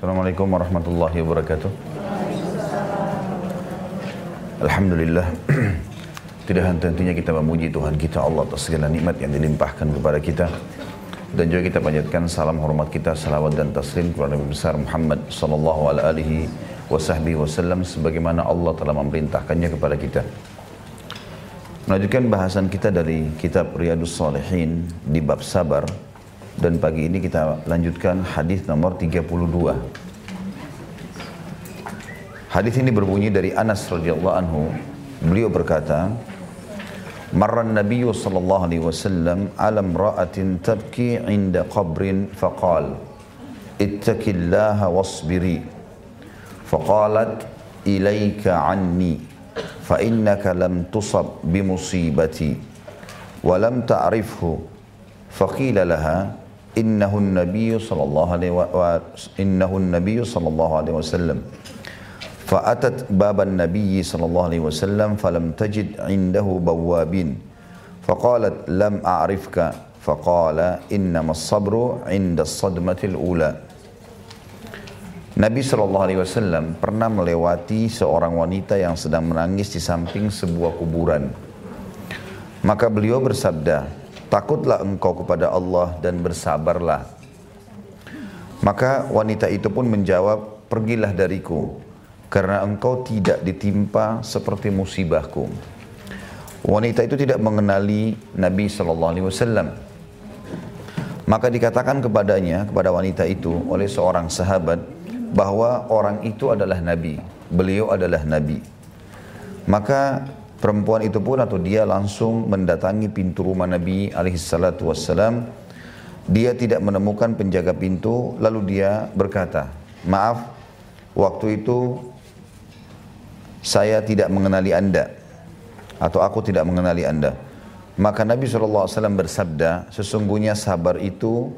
Assalamualaikum warahmatullahi wabarakatuh. Alhamdulillah. Tidak henti-hentinya kita memuji Tuhan kita Allah atas segala nikmat yang dilimpahkan kepada kita. Dan juga kita panjatkan salam hormat kita, salawat dan taslim kepada Nabi besar Muhammad sallallahu alaihi wasallam sebagaimana Allah telah memerintahkannya kepada kita. Melanjutkan bahasan kita dari kitab Riyadus Salihin di bab sabar dan pagi ini kita lanjutkan hadis nomor 32. Hadis ini berbunyi dari Anas radhiyallahu anhu. Beliau berkata, "Marra Nabi sallallahu alaihi wasallam ala imra'atin tabki 'inda qabrin faqal: Ittaqillaha wasbiri." Faqalat, "Ilaika 'anni, fa innaka lam tusab bi musibati wa lam ta'rifhu." Faqila laha, النبي صلى الله عليه إنه النبي صلى الله عليه وسلم فأتت باب النبي صلى الله عليه وسلم فلم تجد عنده بوابين فقالت لم أعرفك فقال إنما الصبر عند الصدمة الأولى Nabi Shallallahu Alaihi Wasallam pernah melewati seorang wanita yang sedang menangis di samping sebuah kuburan. Maka beliau bersabda, takutlah engkau kepada Allah dan bersabarlah. Maka wanita itu pun menjawab, pergilah dariku, karena engkau tidak ditimpa seperti musibahku. Wanita itu tidak mengenali Nabi Shallallahu Alaihi Wasallam. Maka dikatakan kepadanya, kepada wanita itu oleh seorang sahabat, bahwa orang itu adalah Nabi. Beliau adalah Nabi. Maka perempuan itu pun atau dia langsung mendatangi pintu rumah Nabi alaihissalatu wassalam. Dia tidak menemukan penjaga pintu, lalu dia berkata, maaf, waktu itu saya tidak mengenali anda atau aku tidak mengenali anda. Maka Nabi SAW bersabda, sesungguhnya sabar itu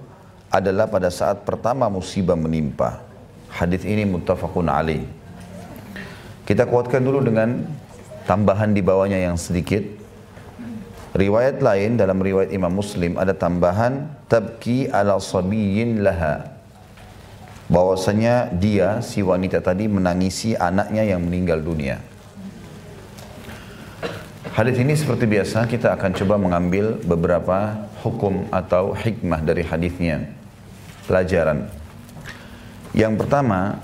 adalah pada saat pertama musibah menimpa. Hadis ini muttafaqun alaih. Kita kuatkan dulu dengan tambahan di bawahnya yang sedikit. Riwayat lain dalam riwayat Imam Muslim ada tambahan tabki ala sabiyin laha bahwasanya dia si wanita tadi menangisi anaknya yang meninggal dunia. Hadis ini seperti biasa kita akan coba mengambil beberapa hukum atau hikmah dari hadisnya. Pelajaran. Yang pertama,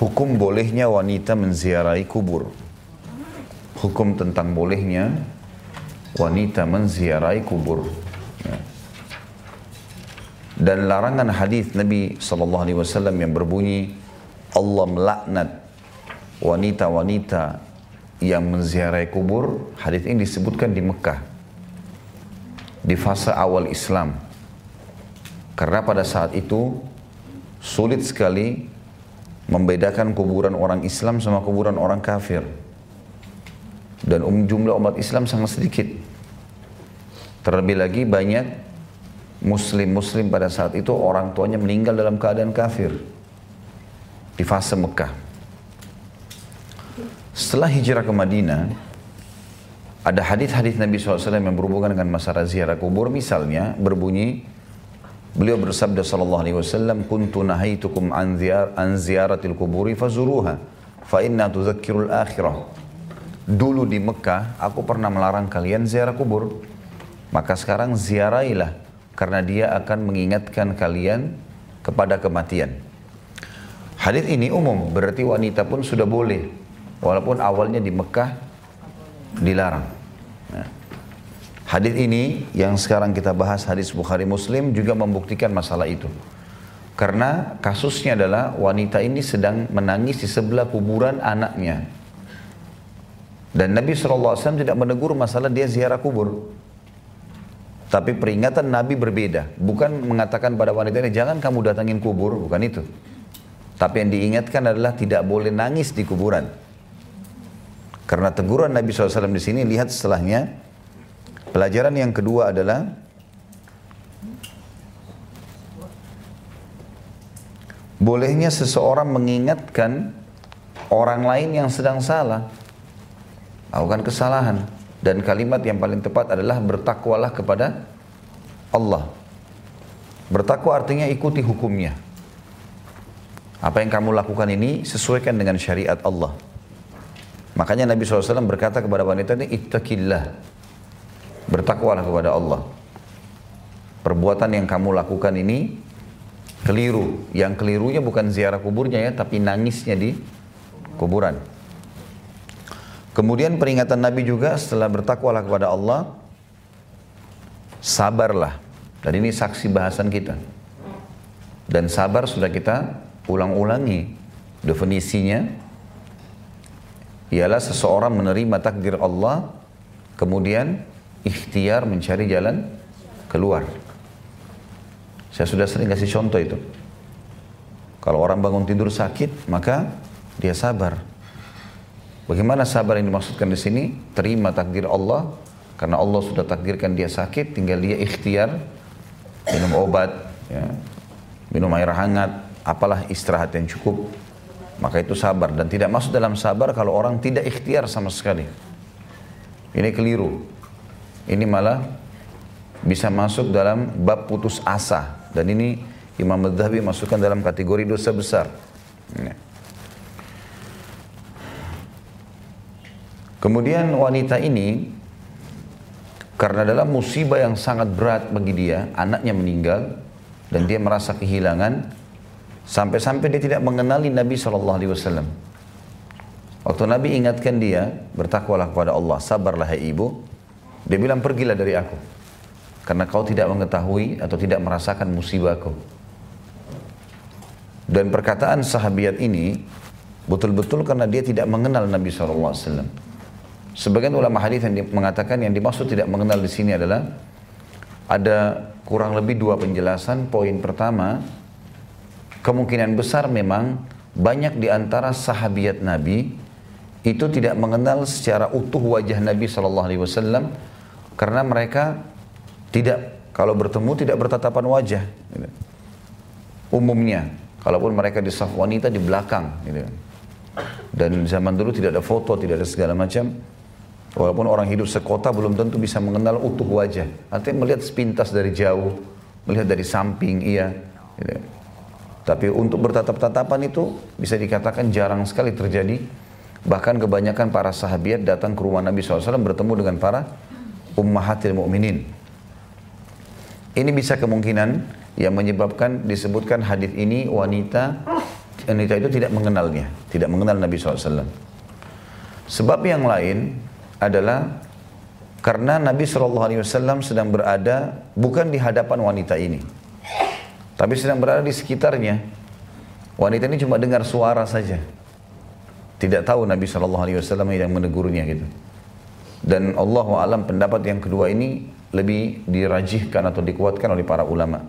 hukum bolehnya wanita menziarahi kubur. Hukum tentang bolehnya wanita menziarahi kubur. Dan larangan hadis Nabi wasallam yang berbunyi Allah melaknat wanita-wanita yang menziarahi kubur hadis ini disebutkan di Mekah di fase awal Islam. Karena pada saat itu sulit sekali membedakan kuburan orang Islam sama kuburan orang kafir dan um, jumlah umat Islam sangat sedikit terlebih lagi banyak muslim-muslim pada saat itu orang tuanya meninggal dalam keadaan kafir di fase Mekah. Setelah hijrah ke Madinah, ada hadis-hadis Nabi SAW yang berhubungan dengan masalah ziarah kubur. Misalnya berbunyi, beliau bersabda Sallallahu Alaihi Wasallam, "Kuntu nahaitukum an, ziar, an ziyaratil kuburi fazuruha, fa inna tuzakkirul akhirah." Dulu di Mekah, aku pernah melarang kalian ziarah kubur. Maka sekarang ziarahilah karena dia akan mengingatkan kalian kepada kematian. Hadis ini umum, berarti wanita pun sudah boleh, walaupun awalnya di Mekah dilarang. Nah. Hadis ini yang sekarang kita bahas hadis Bukhari Muslim juga membuktikan masalah itu. Karena kasusnya adalah wanita ini sedang menangis di sebelah kuburan anaknya. Dan Nabi SAW tidak menegur masalah dia ziarah kubur. Tapi peringatan Nabi berbeda. Bukan mengatakan pada wanita ini, jangan kamu datangin kubur, bukan itu. Tapi yang diingatkan adalah tidak boleh nangis di kuburan. Karena teguran Nabi SAW di sini, lihat setelahnya. Pelajaran yang kedua adalah, bolehnya seseorang mengingatkan orang lain yang sedang salah. Lakukan kesalahan. Dan kalimat yang paling tepat adalah bertakwalah kepada Allah. Bertakwa artinya ikuti hukumnya. Apa yang kamu lakukan ini sesuaikan dengan syariat Allah. Makanya Nabi SAW berkata kepada wanita ini, Ittaqillah. Bertakwalah kepada Allah. Perbuatan yang kamu lakukan ini keliru. Yang kelirunya bukan ziarah kuburnya ya, tapi nangisnya di kuburan. Kemudian peringatan Nabi juga setelah bertakwalah kepada Allah, sabarlah. Dan ini saksi bahasan kita. Dan sabar sudah kita ulang-ulangi. Definisinya ialah seseorang menerima takdir Allah, kemudian ikhtiar mencari jalan keluar. Saya sudah sering kasih contoh itu. Kalau orang bangun tidur sakit, maka dia sabar. Bagaimana sabar yang dimaksudkan di sini? Terima takdir Allah karena Allah sudah takdirkan dia sakit, tinggal dia ikhtiar minum obat, ya, minum air hangat, apalah istirahat yang cukup. Maka itu sabar dan tidak masuk dalam sabar kalau orang tidak ikhtiar sama sekali. Ini keliru. Ini malah bisa masuk dalam bab putus asa dan ini Imam Madhabi masukkan dalam kategori dosa besar. Ya. Kemudian wanita ini karena dalam musibah yang sangat berat bagi dia, anaknya meninggal dan dia merasa kehilangan sampai-sampai dia tidak mengenali Nabi Shallallahu Alaihi Wasallam. Waktu Nabi ingatkan dia, bertakwalah kepada Allah, sabarlah hai ibu. Dia bilang pergilah dari aku, karena kau tidak mengetahui atau tidak merasakan musibahku. Dan perkataan sahabiat ini betul-betul karena dia tidak mengenal Nabi Shallallahu Alaihi Wasallam. Sebagian ulama hadis yang mengatakan yang dimaksud tidak mengenal di sini adalah ada kurang lebih dua penjelasan. Poin pertama, kemungkinan besar memang banyak di antara sahabiat Nabi itu tidak mengenal secara utuh wajah Nabi Shallallahu Alaihi Wasallam karena mereka tidak kalau bertemu tidak bertatapan wajah. Gitu. Umumnya, kalaupun mereka di saf wanita di belakang. Gitu. Dan zaman dulu tidak ada foto, tidak ada segala macam. Walaupun orang hidup sekota belum tentu bisa mengenal utuh wajah. Artinya melihat sepintas dari jauh, melihat dari samping, iya. Gitu. Tapi untuk bertatap-tatapan itu bisa dikatakan jarang sekali terjadi. Bahkan kebanyakan para sahabat datang ke rumah Nabi SAW bertemu dengan para ummahatil mu'minin. Ini bisa kemungkinan yang menyebabkan disebutkan hadis ini wanita wanita itu tidak mengenalnya, tidak mengenal Nabi SAW. Sebab yang lain adalah karena Nabi SAW sedang berada bukan di hadapan wanita ini, tapi sedang berada di sekitarnya. Wanita ini cuma dengar suara saja, tidak tahu Nabi SAW yang menegurnya gitu. Dan Allah alam pendapat yang kedua ini lebih dirajihkan atau dikuatkan oleh para ulama.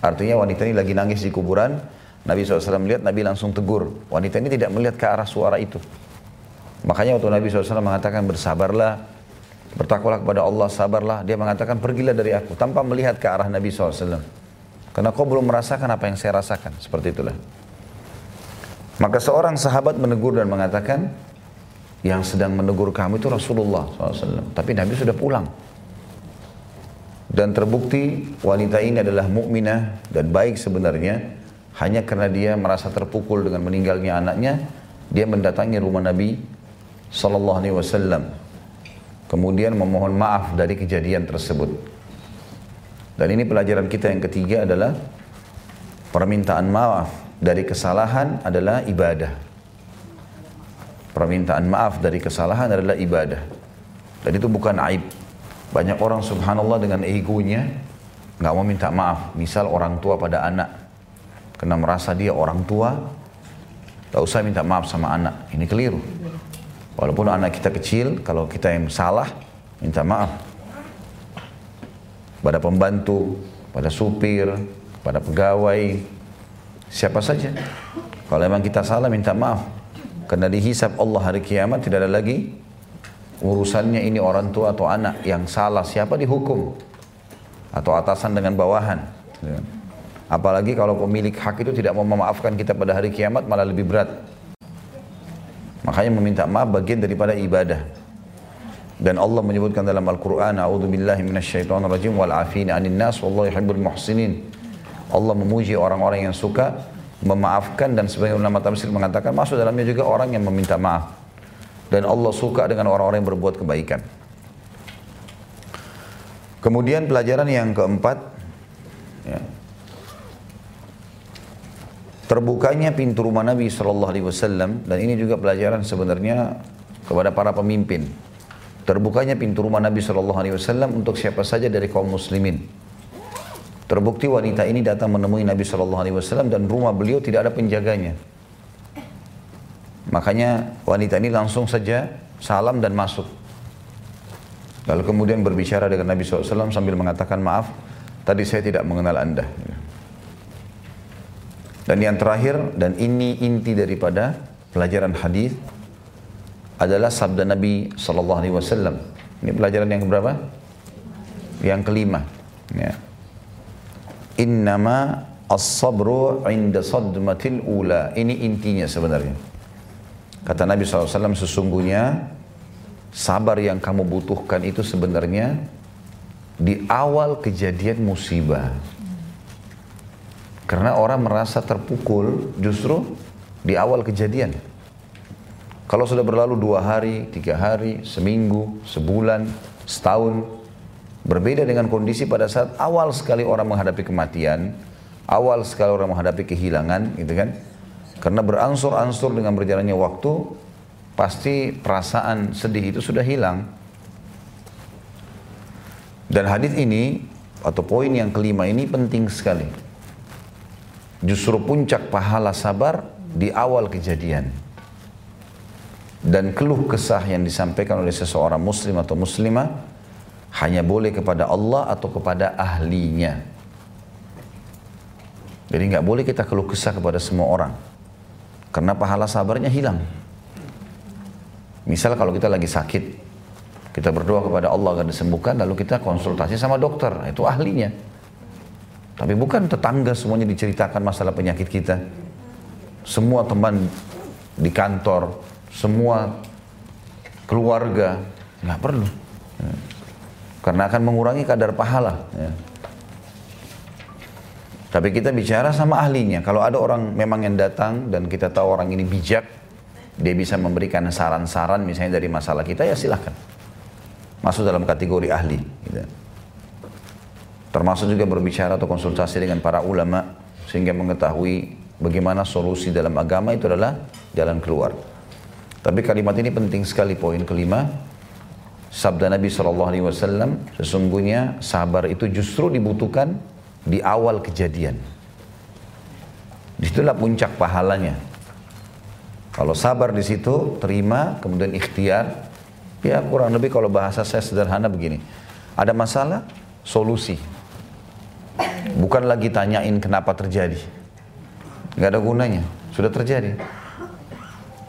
Artinya wanita ini lagi nangis di kuburan, Nabi SAW melihat, Nabi langsung tegur. Wanita ini tidak melihat ke arah suara itu. Makanya waktu Nabi SAW mengatakan bersabarlah, bertakwalah kepada Allah, sabarlah. Dia mengatakan pergilah dari aku tanpa melihat ke arah Nabi SAW. Karena kau belum merasakan apa yang saya rasakan. Seperti itulah. Maka seorang sahabat menegur dan mengatakan, yang sedang menegur kamu itu Rasulullah SAW. Tapi Nabi sudah pulang. Dan terbukti wanita ini adalah mukminah dan baik sebenarnya. Hanya karena dia merasa terpukul dengan meninggalnya anaknya, dia mendatangi rumah Nabi Sallallahu Alaihi Wasallam. Kemudian memohon maaf dari kejadian tersebut. Dan ini pelajaran kita yang ketiga adalah permintaan maaf dari kesalahan adalah ibadah. Permintaan maaf dari kesalahan adalah ibadah. Dan itu bukan aib. Banyak orang subhanallah dengan egonya nggak mau minta maaf. Misal orang tua pada anak. Karena merasa dia orang tua, gak usah minta maaf sama anak. Ini keliru. Walaupun anak kita kecil, kalau kita yang salah, minta maaf. Pada pembantu, pada supir, pada pegawai, siapa saja. Kalau memang kita salah, minta maaf. Karena dihisap Allah hari kiamat tidak ada lagi urusannya ini orang tua atau anak yang salah. Siapa dihukum? Atau atasan dengan bawahan. Apalagi kalau pemilik hak itu tidak mau memaafkan kita pada hari kiamat malah lebih berat. Makanya meminta maaf bagian daripada ibadah. Dan Allah menyebutkan dalam Al-Quran, A'udhu billahi minasyaitan rajim wal afini anin nas wallahu yuhibbul muhsinin. Allah memuji orang-orang yang suka memaafkan dan sebagian ulama tafsir mengatakan masuk dalamnya juga orang yang meminta maaf. Dan Allah suka dengan orang-orang yang berbuat kebaikan. Kemudian pelajaran yang keempat, ya, terbukanya pintu rumah Nabi Shallallahu Alaihi Wasallam dan ini juga pelajaran sebenarnya kepada para pemimpin. Terbukanya pintu rumah Nabi Shallallahu Alaihi Wasallam untuk siapa saja dari kaum muslimin. Terbukti wanita ini datang menemui Nabi Shallallahu Alaihi Wasallam dan rumah beliau tidak ada penjaganya. Makanya wanita ini langsung saja salam dan masuk. Lalu kemudian berbicara dengan Nabi SAW sambil mengatakan maaf, tadi saya tidak mengenal anda. Dan yang terakhir, dan ini inti daripada pelajaran hadis adalah sabda Nabi Sallallahu Alaihi Wasallam. Ini pelajaran yang berapa? Yang kelima. Ya. Innama as-sabru inda sadmatil ula. Ini intinya sebenarnya. Kata Nabi SAW, sesungguhnya sabar yang kamu butuhkan itu sebenarnya di awal kejadian musibah. Karena orang merasa terpukul justru di awal kejadian. Kalau sudah berlalu dua hari, tiga hari, seminggu, sebulan, setahun, Berbeda dengan kondisi pada saat awal sekali orang menghadapi kematian, awal sekali orang menghadapi kehilangan, gitu kan? Karena beransur-ansur dengan berjalannya waktu, pasti perasaan sedih itu sudah hilang. Dan hadis ini atau poin yang kelima ini penting sekali. Justru puncak pahala sabar di awal kejadian. Dan keluh kesah yang disampaikan oleh seseorang muslim atau muslimah hanya boleh kepada Allah atau kepada ahlinya. Jadi nggak boleh kita keluh kesah kepada semua orang. Karena pahala sabarnya hilang. Misal kalau kita lagi sakit, kita berdoa kepada Allah agar disembuhkan, lalu kita konsultasi sama dokter, itu ahlinya. Tapi bukan tetangga semuanya diceritakan masalah penyakit kita. Semua teman di kantor, semua keluarga, nggak perlu. Karena akan mengurangi kadar pahala. Ya. Tapi kita bicara sama ahlinya. Kalau ada orang memang yang datang dan kita tahu orang ini bijak, dia bisa memberikan saran-saran misalnya dari masalah kita, ya silahkan. Masuk dalam kategori ahli. Gitu. Termasuk juga berbicara atau konsultasi dengan para ulama sehingga mengetahui bagaimana solusi dalam agama itu adalah jalan keluar. Tapi kalimat ini penting sekali poin kelima, sabda Nabi Shallallahu Alaihi Wasallam sesungguhnya sabar itu justru dibutuhkan di awal kejadian. Di situlah puncak pahalanya. Kalau sabar di situ, terima, kemudian ikhtiar, ya kurang lebih kalau bahasa saya sederhana begini. Ada masalah, solusi. Bukan lagi tanyain kenapa terjadi. Gak ada gunanya, sudah terjadi.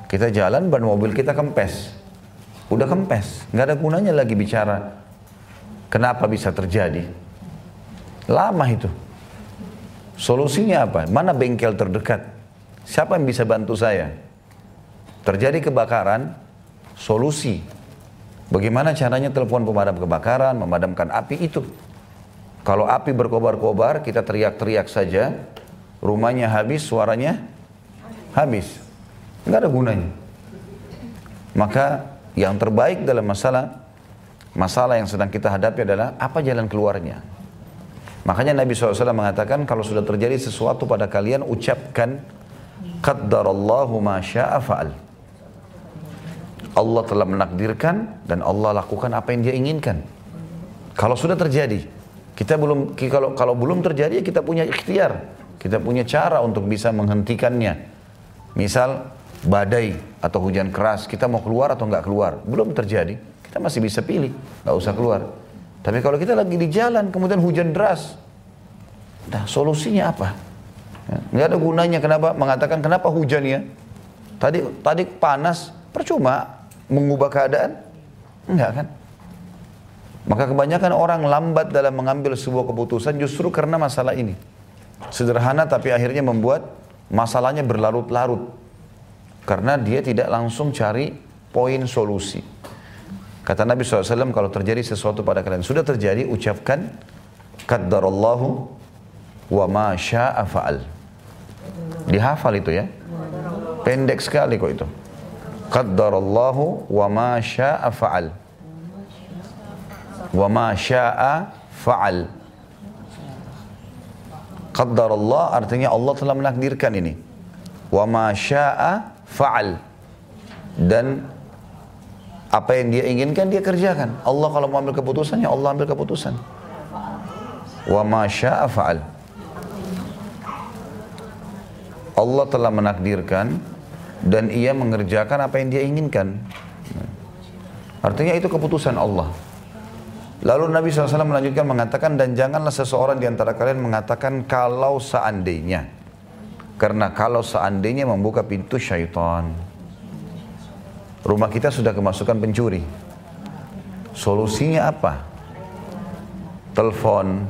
Kita jalan, ban mobil kita kempes. Udah kempes, nggak ada gunanya lagi bicara kenapa bisa terjadi. Lama itu. Solusinya apa? Mana bengkel terdekat? Siapa yang bisa bantu saya? Terjadi kebakaran, solusi. Bagaimana caranya telepon pemadam kebakaran, memadamkan api itu? Kalau api berkobar-kobar, kita teriak-teriak saja, rumahnya habis, suaranya habis. Nggak ada gunanya. Maka yang terbaik dalam masalah masalah yang sedang kita hadapi adalah apa jalan keluarnya. Makanya Nabi SAW mengatakan kalau sudah terjadi sesuatu pada kalian ucapkan qaddarallahu ma syaa fa'al. Allah telah menakdirkan dan Allah lakukan apa yang dia inginkan. Kalau sudah terjadi, kita belum kalau kalau belum terjadi kita punya ikhtiar, kita punya cara untuk bisa menghentikannya. Misal badai atau hujan keras, kita mau keluar atau nggak keluar, belum terjadi, kita masih bisa pilih, nggak usah keluar. Tapi kalau kita lagi di jalan, kemudian hujan deras, nah solusinya apa? Ya, nggak ada gunanya kenapa mengatakan kenapa hujan ya? Tadi tadi panas, percuma mengubah keadaan, enggak kan? Maka kebanyakan orang lambat dalam mengambil sebuah keputusan justru karena masalah ini. Sederhana tapi akhirnya membuat masalahnya berlarut-larut. Karena dia tidak langsung cari poin solusi. Kata Nabi SAW, kalau terjadi sesuatu pada kalian, sudah terjadi, ucapkan, Qaddarallahu wa ma sya'a fa'al. Dihafal itu ya. Pendek sekali kok itu. Qaddarallahu wa ma sya'a fa'al. Wa ma sya'a fa'al. Qaddarallah artinya Allah telah menakdirkan ini. Wa ma sya'a fa'al. Dan apa yang dia inginkan dia kerjakan. Allah kalau mau ambil keputusannya Allah ambil keputusan. Wa ma sya'a fa'al. Allah telah menakdirkan dan ia mengerjakan apa yang dia inginkan. Artinya itu keputusan Allah. Lalu Nabi SAW melanjutkan mengatakan dan janganlah seseorang di antara kalian mengatakan kalau seandainya. Karena kalau seandainya membuka pintu syaitan. Rumah kita sudah kemasukan pencuri. Solusinya apa? Telepon,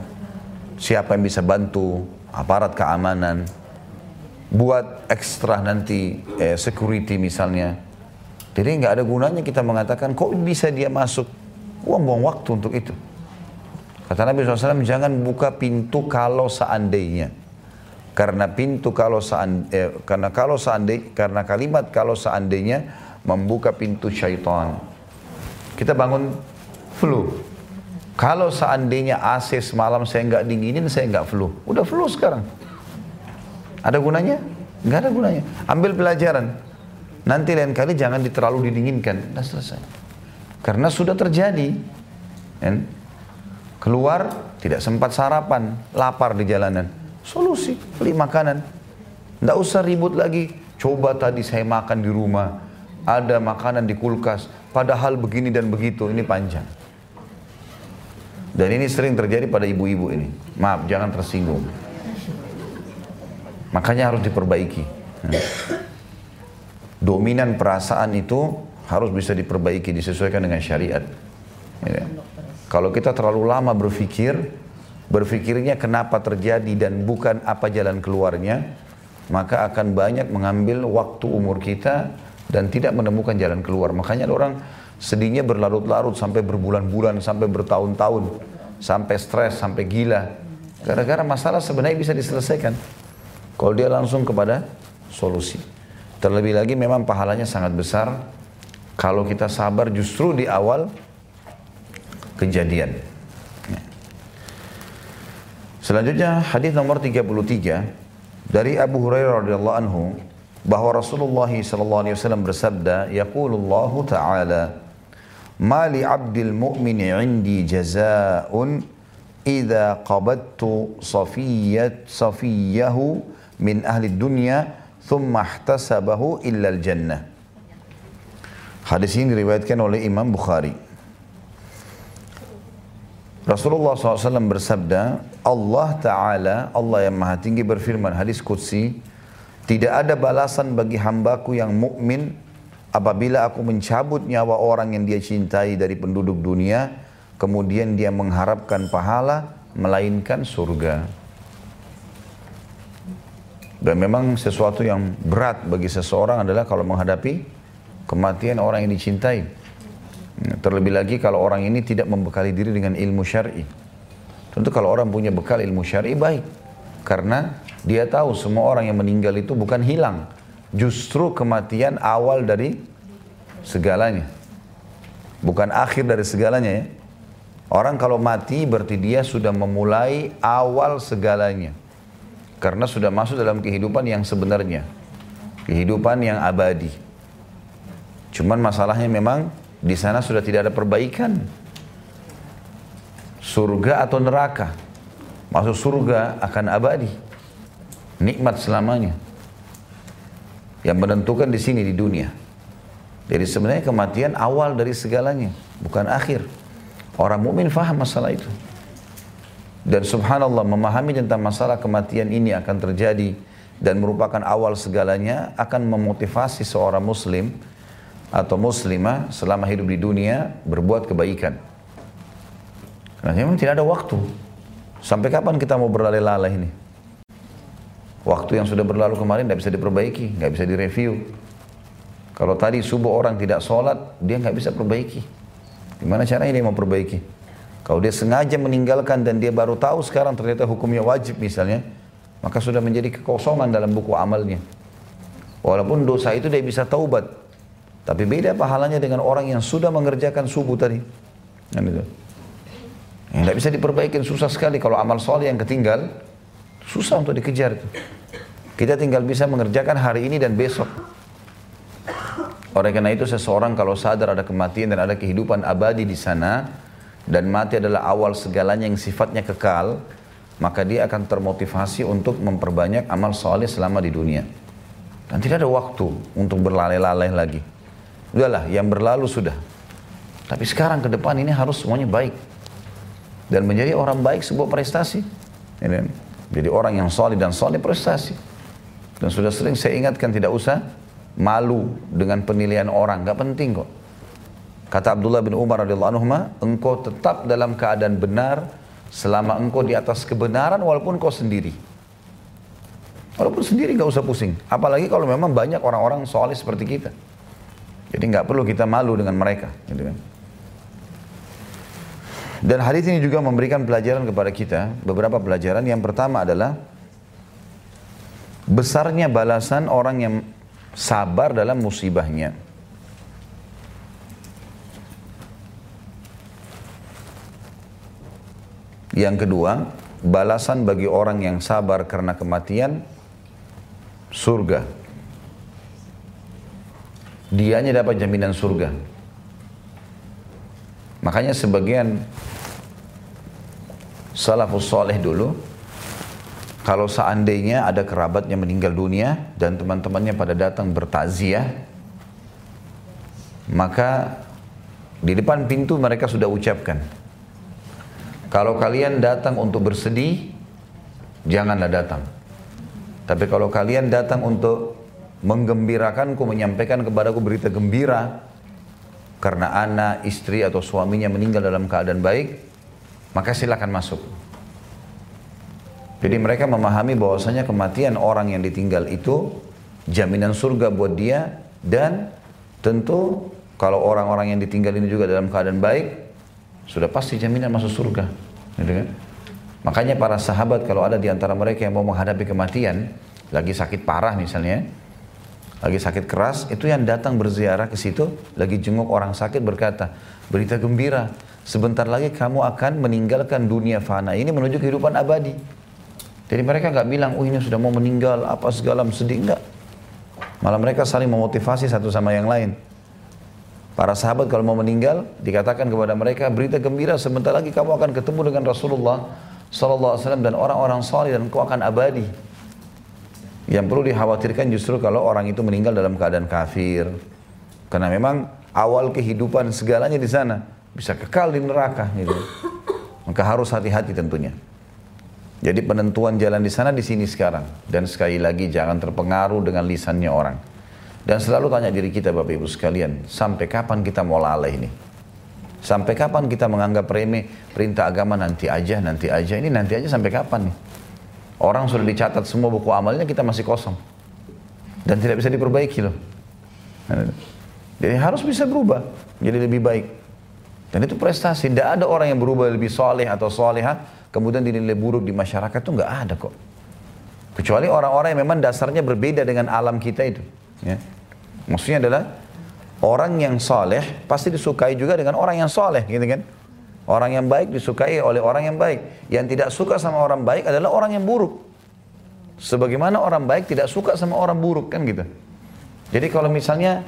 siapa yang bisa bantu, aparat keamanan, buat ekstra nanti eh, security misalnya. Jadi nggak ada gunanya kita mengatakan kok bisa dia masuk buang-buang waktu untuk itu. Kata Nabi SAW, jangan buka pintu kalau seandainya. Karena pintu kalau seandainya, eh, karena kalau seandainya, karena kalimat kalau seandainya membuka pintu syaitan. Kita bangun flu. Kalau seandainya AC semalam saya nggak dinginin, saya nggak flu. Udah flu sekarang. Ada gunanya? Nggak ada gunanya. Ambil pelajaran. Nanti lain kali jangan terlalu didinginkan. Dah selesai. Karena sudah terjadi. Kan? Keluar, tidak sempat sarapan, lapar di jalanan. Solusi, beli makanan. Tidak usah ribut lagi. Coba tadi saya makan di rumah. Ada makanan di kulkas. Padahal begini dan begitu. Ini panjang. Dan ini sering terjadi pada ibu-ibu ini. Maaf, jangan tersinggung. Makanya harus diperbaiki. Dominan perasaan itu harus bisa diperbaiki, disesuaikan dengan syariat. Ya. Kalau kita terlalu lama berpikir, berpikirnya kenapa terjadi dan bukan apa jalan keluarnya, maka akan banyak mengambil waktu umur kita dan tidak menemukan jalan keluar. Makanya ada orang sedihnya berlarut-larut sampai berbulan-bulan, sampai bertahun-tahun, sampai stres, sampai gila. Gara-gara masalah sebenarnya bisa diselesaikan. Kalau dia langsung kepada solusi. Terlebih lagi memang pahalanya sangat besar kalau kita sabar justru di awal kejadian. Ya. Selanjutnya hadis nomor 33 dari Abu Hurairah radhiyallahu anhu bahwa Rasulullah sallallahu alaihi wasallam bersabda, "Yaqulullahu ta'ala, "Ma li 'abdil mu'mini 'indi jazaa'un idza qabadtu safiyyat safiyyahu min ahli dunya thumma ihtasabahu illa al-jannah." Hadis ini diriwayatkan oleh Imam Bukhari. Rasulullah SAW bersabda, Allah Ta'ala, Allah yang maha tinggi berfirman, hadis Qudsi, tidak ada balasan bagi hambaku yang mukmin apabila aku mencabut nyawa orang yang dia cintai dari penduduk dunia, kemudian dia mengharapkan pahala, melainkan surga. Dan memang sesuatu yang berat bagi seseorang adalah kalau menghadapi kematian orang yang dicintai. Terlebih lagi kalau orang ini tidak membekali diri dengan ilmu syar'i. Tentu kalau orang punya bekal ilmu syar'i baik. Karena dia tahu semua orang yang meninggal itu bukan hilang. Justru kematian awal dari segalanya. Bukan akhir dari segalanya ya. Orang kalau mati berarti dia sudah memulai awal segalanya. Karena sudah masuk dalam kehidupan yang sebenarnya. Kehidupan yang abadi. Cuman masalahnya memang di sana sudah tidak ada perbaikan. Surga atau neraka. Masuk surga akan abadi. Nikmat selamanya. Yang menentukan di sini di dunia. Jadi sebenarnya kematian awal dari segalanya, bukan akhir. Orang mukmin faham masalah itu. Dan subhanallah memahami tentang masalah kematian ini akan terjadi dan merupakan awal segalanya akan memotivasi seorang muslim atau muslimah selama hidup di dunia berbuat kebaikan. Karena memang tidak ada waktu. Sampai kapan kita mau berlalai-lalai ini? Waktu yang sudah berlalu kemarin tidak bisa diperbaiki, nggak bisa direview. Kalau tadi subuh orang tidak sholat, dia nggak bisa perbaiki. Gimana caranya dia mau perbaiki? Kalau dia sengaja meninggalkan dan dia baru tahu sekarang ternyata hukumnya wajib misalnya, maka sudah menjadi kekosongan dalam buku amalnya. Walaupun dosa itu dia bisa taubat, tapi beda pahalanya dengan orang yang sudah mengerjakan subuh tadi. Kan itu. Tidak bisa diperbaiki susah sekali kalau amal soleh yang ketinggal, susah untuk dikejar itu. Kita tinggal bisa mengerjakan hari ini dan besok. Oleh karena itu seseorang kalau sadar ada kematian dan ada kehidupan abadi di sana dan mati adalah awal segalanya yang sifatnya kekal, maka dia akan termotivasi untuk memperbanyak amal soleh selama di dunia. Dan tidak ada waktu untuk berlalai-lalai lagi. Udahlah, yang berlalu sudah. Tapi sekarang ke depan ini harus semuanya baik. Dan menjadi orang baik sebuah prestasi. Jadi orang yang soleh dan soleh prestasi. Dan sudah sering saya ingatkan tidak usah malu dengan penilaian orang. Gak penting kok. Kata Abdullah bin Umar radhiyallahu anhu, engkau tetap dalam keadaan benar selama engkau di atas kebenaran walaupun kau sendiri. Walaupun sendiri gak usah pusing. Apalagi kalau memang banyak orang-orang soleh seperti kita. Jadi nggak perlu kita malu dengan mereka. Gitu kan. Dan hadis ini juga memberikan pelajaran kepada kita, beberapa pelajaran. Yang pertama adalah besarnya balasan orang yang sabar dalam musibahnya. Yang kedua, balasan bagi orang yang sabar karena kematian surga. Dianya dapat jaminan surga. Makanya sebagian salafus soleh dulu, kalau seandainya ada kerabatnya meninggal dunia dan teman-temannya pada datang bertakziah, maka di depan pintu mereka sudah ucapkan, kalau kalian datang untuk bersedih, janganlah datang. Tapi kalau kalian datang untuk menggembirakanku, menyampaikan kepadaku berita gembira, karena anak, istri atau suaminya meninggal dalam keadaan baik, maka silakan masuk. Jadi mereka memahami bahwasanya kematian orang yang ditinggal itu jaminan surga buat dia dan tentu kalau orang-orang yang ditinggal ini juga dalam keadaan baik sudah pasti jaminan masuk surga. Gitu kan? Makanya para sahabat kalau ada di antara mereka yang mau menghadapi kematian, lagi sakit parah misalnya, lagi sakit keras, itu yang datang berziarah ke situ, lagi jenguk orang sakit berkata, berita gembira, sebentar lagi kamu akan meninggalkan dunia fana ini menuju kehidupan abadi. Jadi mereka nggak bilang, oh ini sudah mau meninggal, apa segala sedih, enggak. Malah mereka saling memotivasi satu sama yang lain. Para sahabat kalau mau meninggal, dikatakan kepada mereka, berita gembira sebentar lagi kamu akan ketemu dengan Rasulullah Wasallam dan orang-orang saleh dan kau akan abadi. Yang perlu dikhawatirkan justru kalau orang itu meninggal dalam keadaan kafir. Karena memang awal kehidupan segalanya di sana bisa kekal di neraka gitu. Maka harus hati-hati tentunya. Jadi penentuan jalan di sana di sini sekarang dan sekali lagi jangan terpengaruh dengan lisannya orang. Dan selalu tanya diri kita Bapak Ibu sekalian, sampai kapan kita mau lalai ini? Sampai kapan kita menganggap remeh perintah agama nanti aja, nanti aja. Ini nanti aja sampai kapan nih? Orang sudah dicatat semua buku amalnya kita masih kosong. Dan tidak bisa diperbaiki loh. Jadi harus bisa berubah, jadi lebih baik. Dan itu prestasi. Tidak ada orang yang berubah lebih soleh atau soleha, kemudian dinilai buruk di masyarakat itu nggak ada kok. Kecuali orang-orang yang memang dasarnya berbeda dengan alam kita itu. Ya. Maksudnya adalah orang yang soleh pasti disukai juga dengan orang yang soleh, gitu kan? Orang yang baik disukai oleh orang yang baik. Yang tidak suka sama orang baik adalah orang yang buruk. Sebagaimana orang baik tidak suka sama orang buruk kan gitu. Jadi kalau misalnya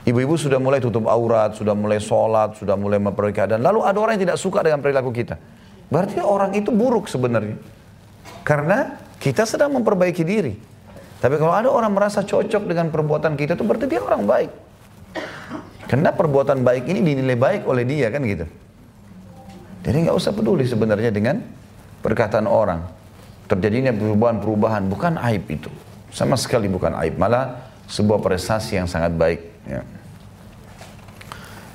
Ibu-ibu sudah mulai tutup aurat, sudah mulai sholat, sudah mulai memperoleh keadaan. Lalu ada orang yang tidak suka dengan perilaku kita. Berarti orang itu buruk sebenarnya. Karena kita sedang memperbaiki diri. Tapi kalau ada orang merasa cocok dengan perbuatan kita itu berarti dia orang baik. Karena perbuatan baik ini dinilai baik oleh dia kan gitu. Jadi nggak usah peduli sebenarnya dengan perkataan orang. Terjadinya perubahan-perubahan bukan aib itu. Sama sekali bukan aib. Malah sebuah prestasi yang sangat baik. Ya.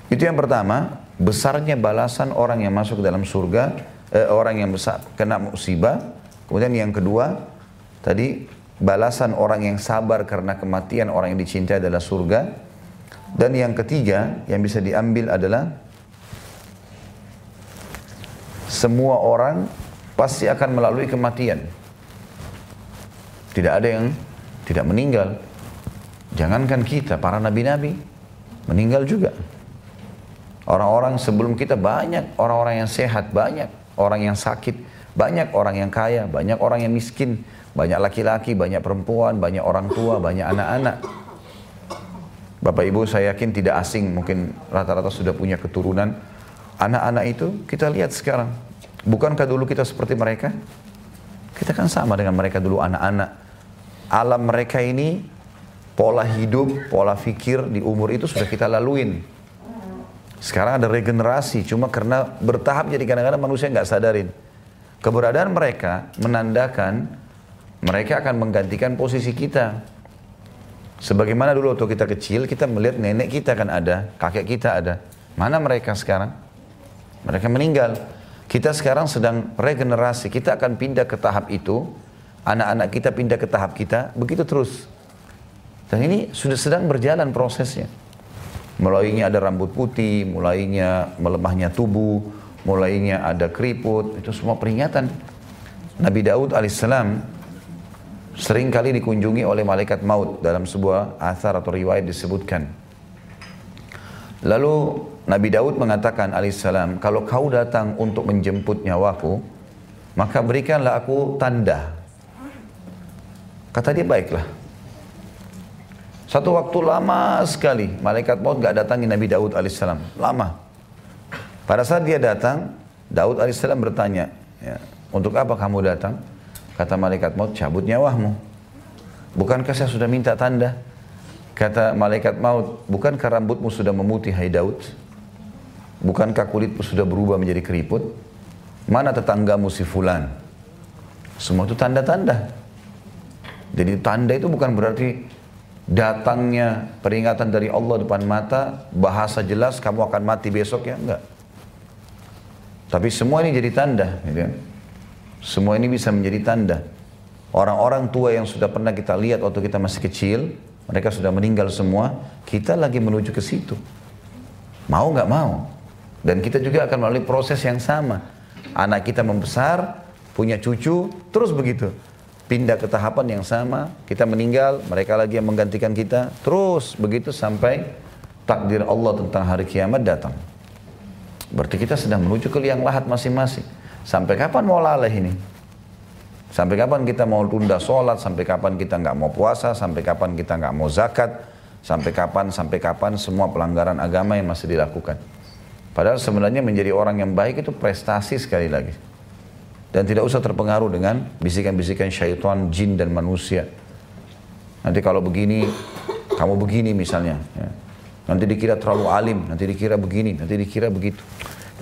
Itu yang pertama, besarnya balasan orang yang masuk dalam surga, eh, orang yang besar, kena musibah. Kemudian yang kedua, tadi balasan orang yang sabar karena kematian orang yang dicintai adalah surga. Dan yang ketiga yang bisa diambil adalah semua orang pasti akan melalui kematian. Tidak ada yang tidak meninggal. Jangankan kita, para nabi-nabi meninggal juga. Orang-orang sebelum kita banyak orang-orang yang sehat, banyak orang yang sakit, banyak orang yang kaya, banyak orang yang miskin, banyak laki-laki, banyak perempuan, banyak orang tua, banyak anak-anak. Bapak Ibu saya yakin tidak asing, mungkin rata-rata sudah punya keturunan. Anak-anak itu kita lihat sekarang. Bukankah dulu kita seperti mereka? Kita kan sama dengan mereka dulu anak-anak. Alam mereka ini, pola hidup, pola fikir di umur itu sudah kita laluin. Sekarang ada regenerasi, cuma karena bertahap jadi kadang-kadang manusia nggak sadarin. Keberadaan mereka menandakan mereka akan menggantikan posisi kita. Sebagaimana dulu waktu kita kecil, kita melihat nenek kita kan ada, kakek kita ada. Mana mereka sekarang? Mereka meninggal. Kita sekarang sedang regenerasi. Kita akan pindah ke tahap itu. Anak-anak kita pindah ke tahap kita. Begitu terus. Dan ini sudah sedang berjalan prosesnya. Mulainya ada rambut putih, mulainya melemahnya tubuh, mulainya ada keriput. Itu semua peringatan. Nabi Daud alaihissalam sering kali dikunjungi oleh malaikat maut dalam sebuah asar atau riwayat disebutkan. Lalu Nabi Daud mengatakan alaihissalam, kalau kau datang untuk menjemput nyawaku, maka berikanlah aku tanda. Kata dia baiklah. Satu waktu lama sekali, malaikat maut gak datangi Nabi Daud alaihissalam. Lama. Pada saat dia datang, Daud alaihissalam bertanya, ya, untuk apa kamu datang? Kata malaikat maut, cabut nyawahmu. Bukankah saya sudah minta tanda? Kata malaikat maut, bukankah rambutmu sudah memutih hai Daud? Bukankah kulitmu sudah berubah menjadi keriput? Mana tetanggamu si fulan? Semua itu tanda-tanda. Jadi tanda itu bukan berarti datangnya peringatan dari Allah depan mata, bahasa jelas kamu akan mati besok ya, enggak. Tapi semua ini jadi tanda. Gitu. Semua ini bisa menjadi tanda. Orang-orang tua yang sudah pernah kita lihat waktu kita masih kecil, mereka sudah meninggal semua, kita lagi menuju ke situ. Mau nggak mau. Dan kita juga akan melalui proses yang sama. Anak kita membesar, punya cucu, terus begitu. Pindah ke tahapan yang sama, kita meninggal, mereka lagi yang menggantikan kita, terus begitu sampai takdir Allah tentang hari kiamat datang. Berarti kita sedang menuju ke liang lahat masing-masing. Sampai kapan mau laleh ini? Sampai kapan kita mau tunda sholat? Sampai kapan kita nggak mau puasa? Sampai kapan kita nggak mau zakat? Sampai kapan? Sampai kapan semua pelanggaran agama yang masih dilakukan? Padahal sebenarnya menjadi orang yang baik itu prestasi sekali lagi. Dan tidak usah terpengaruh dengan bisikan-bisikan syaitan, jin dan manusia. Nanti kalau begini, kamu begini misalnya. Ya. Nanti dikira terlalu alim, nanti dikira begini, nanti dikira begitu.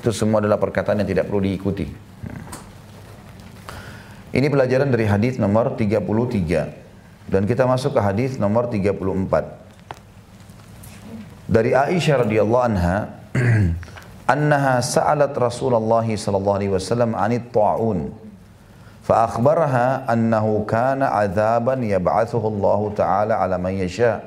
Itu semua adalah perkataan yang tidak perlu diikuti. Ini pelajaran dari hadis nomor 33 dan kita masuk ke hadis nomor 34. Dari Aisyah radhiyallahu anha annaha sa'alat Rasulullah sallallahu alaihi wasallam 'anit ta'un. Fa akhbaraha annahu kana 'adzaban yab'athuhu Allah ta'ala 'ala man yasha.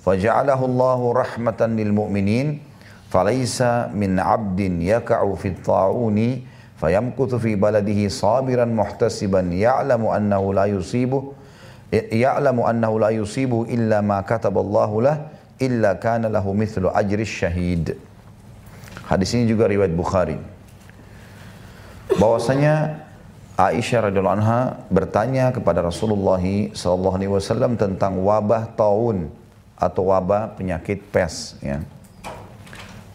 Faja'alahu Allah rahmatan lil mu'minin. Falaysa min 'abdin yaka'u fit ta'uni fayamkutu fi baladihi sabiran muhtasiban. Ya'lamu annahu la yusibu ya, ya'lamu annahu la yusibu illa ma kataballahu lah illa kana lahu mithlu ajri syahid. Hadis ini juga riwayat Bukhari. Bahwasanya Aisyah radhiyallahu anha bertanya kepada Rasulullah sallallahu alaihi wasallam tentang wabah taun atau wabah penyakit pes ya.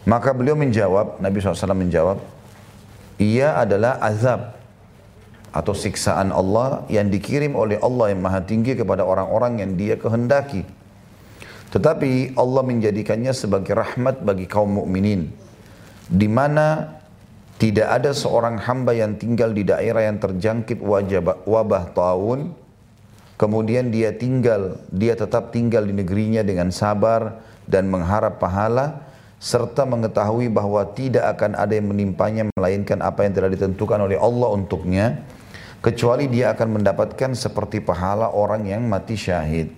Maka beliau menjawab, Nabi SAW menjawab, ia adalah azab atau siksaan Allah yang dikirim oleh Allah yang maha tinggi kepada orang-orang yang dia kehendaki. Tetapi Allah menjadikannya sebagai rahmat bagi kaum mukminin, di mana tidak ada seorang hamba yang tinggal di daerah yang terjangkit wabah, tahun, kemudian dia tinggal, dia tetap tinggal di negerinya dengan sabar dan mengharap pahala, serta mengetahui bahwa tidak akan ada yang menimpanya melainkan apa yang telah ditentukan oleh Allah untuknya kecuali dia akan mendapatkan seperti pahala orang yang mati syahid.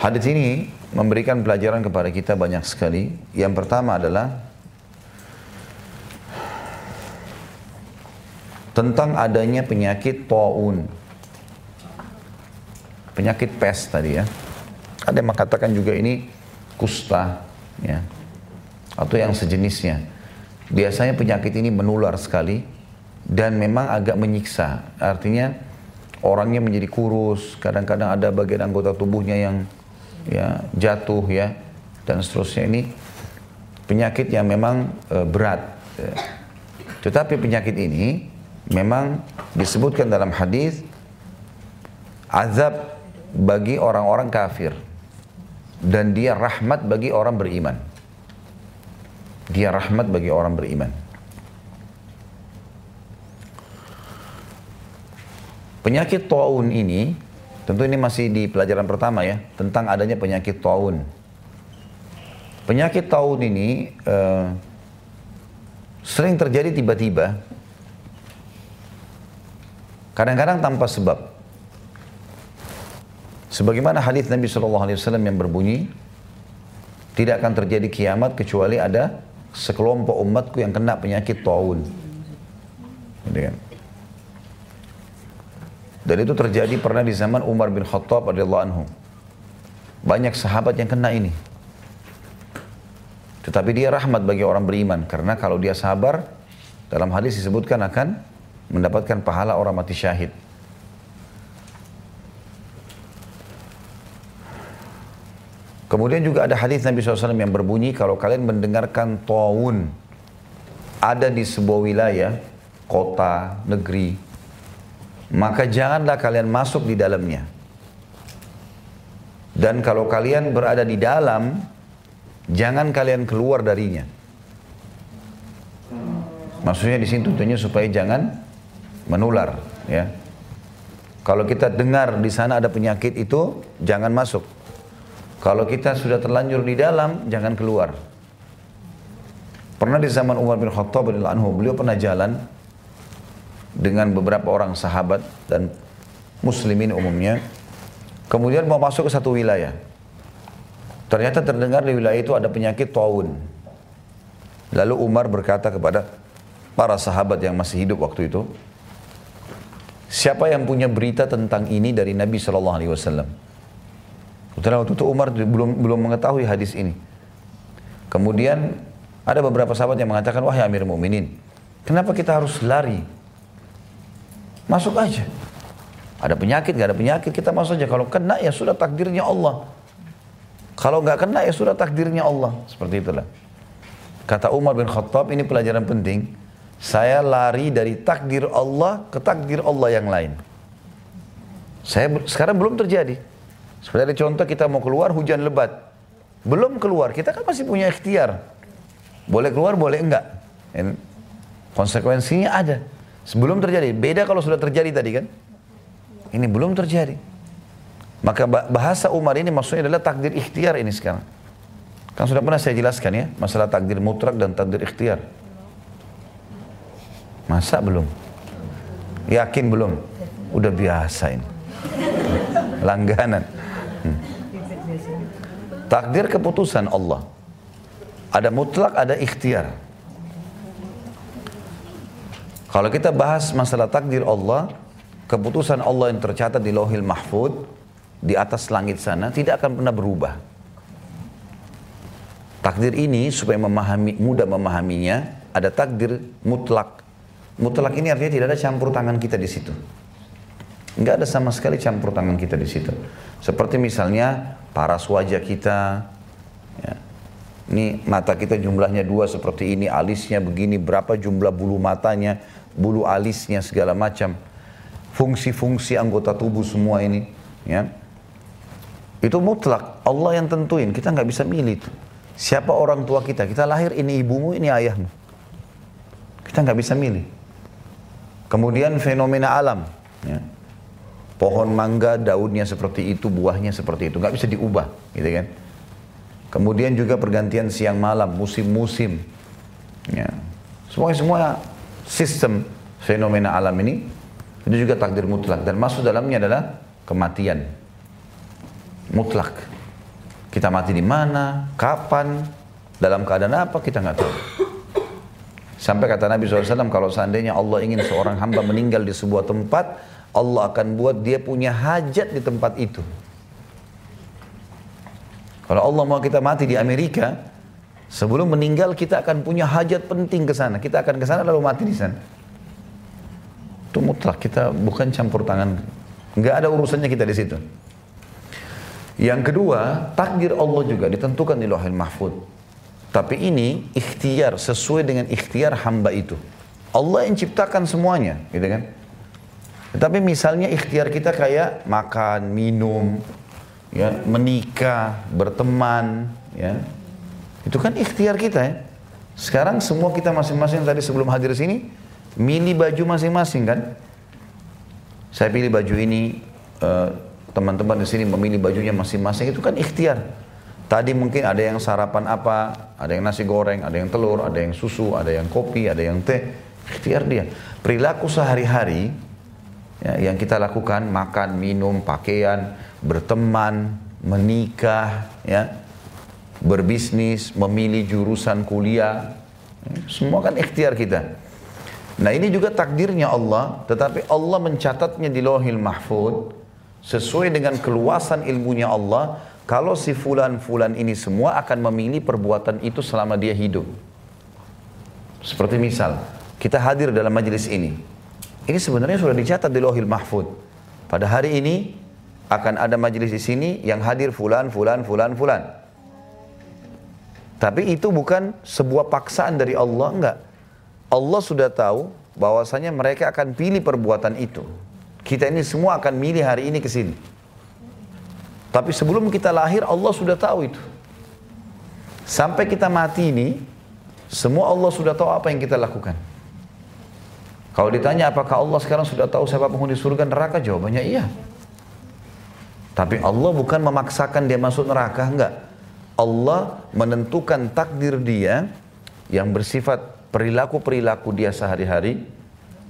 Hadis ini memberikan pelajaran kepada kita banyak sekali. Yang pertama adalah tentang adanya penyakit taun. Penyakit pes tadi ya. Ada yang mengatakan juga ini kusta ya. Atau yang sejenisnya. Biasanya penyakit ini menular sekali dan memang agak menyiksa. Artinya orangnya menjadi kurus, kadang-kadang ada bagian anggota tubuhnya yang ya jatuh ya dan seterusnya ini penyakit yang memang e, berat. Ya. Tetapi penyakit ini memang disebutkan dalam hadis azab bagi orang-orang kafir dan dia rahmat bagi orang beriman. Dia rahmat bagi orang beriman. Penyakit taun ini, tentu ini masih di pelajaran pertama ya, tentang adanya penyakit taun. Penyakit taun ini uh, sering terjadi tiba-tiba Kadang-kadang tanpa sebab. Sebagaimana hadis Nabi SAW yang berbunyi, tidak akan terjadi kiamat kecuali ada sekelompok umatku yang kena penyakit taun. Gitu kan? Dan itu terjadi pernah di zaman Umar bin Khattab radhiyallahu anhu. Banyak sahabat yang kena ini. Tetapi dia rahmat bagi orang beriman karena kalau dia sabar dalam hadis disebutkan akan mendapatkan pahala orang mati syahid. Kemudian juga ada hadis Nabi SAW yang berbunyi kalau kalian mendengarkan taun ada di sebuah wilayah, kota, negeri, maka janganlah kalian masuk di dalamnya. Dan kalau kalian berada di dalam, jangan kalian keluar darinya. Maksudnya di sini tentunya supaya jangan menular ya. Kalau kita dengar di sana ada penyakit itu jangan masuk. Kalau kita sudah terlanjur di dalam jangan keluar. Pernah di zaman Umar bin Khattab anhu beliau pernah jalan dengan beberapa orang sahabat dan muslimin umumnya. Kemudian mau masuk ke satu wilayah. Ternyata terdengar di wilayah itu ada penyakit taun. Lalu Umar berkata kepada para sahabat yang masih hidup waktu itu, Siapa yang punya berita tentang ini dari Nabi Shallallahu Alaihi Wasallam? Waktu itu Umar belum belum mengetahui hadis ini. Kemudian ada beberapa sahabat yang mengatakan, wahai Amir Mu'minin, kenapa kita harus lari? Masuk aja. Ada penyakit, gak ada penyakit, kita masuk aja. Kalau kena ya sudah takdirnya Allah. Kalau nggak kena ya sudah takdirnya Allah. Seperti itulah. Kata Umar bin Khattab, ini pelajaran penting. Saya lari dari takdir Allah ke takdir Allah yang lain. Saya sekarang belum terjadi. Seperti contoh kita mau keluar hujan lebat. Belum keluar, kita kan masih punya ikhtiar. Boleh keluar, boleh enggak. Konsekuensinya ada. Sebelum terjadi. Beda kalau sudah terjadi tadi kan. Ini belum terjadi. Maka bahasa Umar ini maksudnya adalah takdir ikhtiar ini sekarang. Kan sudah pernah saya jelaskan ya, masalah takdir mutlak dan takdir ikhtiar. Masa belum? Yakin belum? Udah biasa ini. Langganan. Hmm. Takdir keputusan Allah. Ada mutlak, ada ikhtiar. Kalau kita bahas masalah takdir Allah, keputusan Allah yang tercatat di lohil mahfud, di atas langit sana, tidak akan pernah berubah. Takdir ini supaya memahami, mudah memahaminya, ada takdir mutlak Mutlak ini artinya tidak ada campur tangan kita di situ. Enggak ada sama sekali campur tangan kita di situ. Seperti misalnya paras wajah kita, ya. ini mata kita jumlahnya dua seperti ini, alisnya begini, berapa jumlah bulu matanya, bulu alisnya segala macam, fungsi-fungsi anggota tubuh semua ini, ya. Itu mutlak, Allah yang tentuin, kita nggak bisa milih itu. Siapa orang tua kita? Kita lahir ini ibumu, ini ayahmu. Kita nggak bisa milih. Kemudian fenomena alam. Ya. Pohon mangga daunnya seperti itu, buahnya seperti itu. Nggak bisa diubah. Gitu kan. Kemudian juga pergantian siang malam, musim-musim. Ya. Semua semua sistem fenomena alam ini itu juga takdir mutlak dan masuk dalamnya adalah kematian mutlak. Kita mati di mana, kapan, dalam keadaan apa kita nggak tahu. Sampai kata Nabi SAW, kalau seandainya Allah ingin seorang hamba meninggal di sebuah tempat, Allah akan buat dia punya hajat di tempat itu. Kalau Allah mau kita mati di Amerika, sebelum meninggal kita akan punya hajat penting ke sana. Kita akan ke sana lalu mati di sana. Itu mutlak, kita bukan campur tangan. Enggak ada urusannya kita di situ. Yang kedua, takdir Allah juga ditentukan di Lauhul Mahfud. Tapi ini ikhtiar sesuai dengan ikhtiar hamba itu. Allah yang ciptakan semuanya, gitu kan? Tapi misalnya ikhtiar kita kayak makan, minum, ya, menikah, berteman, ya. Itu kan ikhtiar kita ya. Sekarang semua kita masing-masing tadi sebelum hadir sini milih baju masing-masing kan. Saya pilih baju ini, eh, teman-teman di sini memilih bajunya masing-masing itu kan ikhtiar. Tadi mungkin ada yang sarapan apa, ada yang nasi goreng, ada yang telur, ada yang susu, ada yang kopi, ada yang teh. Ikhtiar dia. Perilaku sehari-hari ya, yang kita lakukan, makan, minum, pakaian, berteman, menikah, ya, berbisnis, memilih jurusan kuliah, semua kan ikhtiar kita. Nah ini juga takdirnya Allah, tetapi Allah mencatatnya di lohil mahfud sesuai dengan keluasan ilmunya Allah kalau si fulan-fulan ini semua akan memilih perbuatan itu selama dia hidup. Seperti misal, kita hadir dalam majelis ini. Ini sebenarnya sudah dicatat di lohil mahfud. Pada hari ini akan ada majelis di sini yang hadir fulan, fulan, fulan, fulan. Tapi itu bukan sebuah paksaan dari Allah, enggak. Allah sudah tahu bahwasanya mereka akan pilih perbuatan itu. Kita ini semua akan milih hari ini ke sini. Tapi sebelum kita lahir Allah sudah tahu itu. Sampai kita mati ini, semua Allah sudah tahu apa yang kita lakukan. Kalau ditanya apakah Allah sekarang sudah tahu siapa penghuni surga neraka? Jawabannya iya. Tapi Allah bukan memaksakan dia masuk neraka, enggak. Allah menentukan takdir dia yang bersifat perilaku-perilaku dia sehari-hari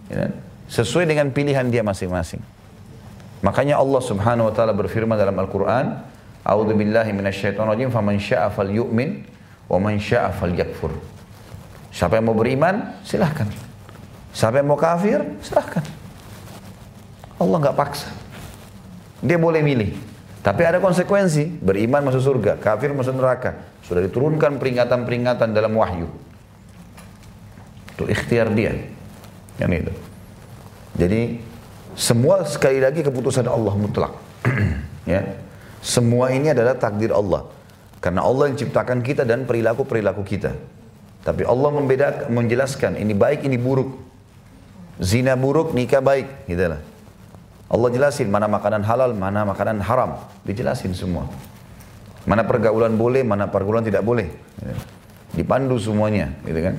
ya, sesuai dengan pilihan dia masing-masing. Makanya Allah Subhanahu wa taala berfirman dalam Al-Qur'an, "A'udzu billahi minasyaitonir rajim, faman syaa'a falyu'min wa man syaa'a falyakfur." Siapa yang mau beriman, silahkan. Siapa yang mau kafir, silahkan. Allah nggak paksa. Dia boleh milih. Tapi ada konsekuensi. Beriman masuk surga, kafir masuk neraka. Sudah diturunkan peringatan-peringatan dalam wahyu. Itu ikhtiar dia. Yang itu. Jadi semua sekali lagi keputusan Allah mutlak. ya. Semua ini adalah takdir Allah. Karena Allah yang ciptakan kita dan perilaku-perilaku kita. Tapi Allah membedakan, menjelaskan ini baik, ini buruk. Zina buruk, nikah baik. Gitu lah. Allah jelasin mana makanan halal, mana makanan haram. Dijelasin semua. Mana pergaulan boleh, mana pergaulan tidak boleh. Dipandu semuanya, gitu kan?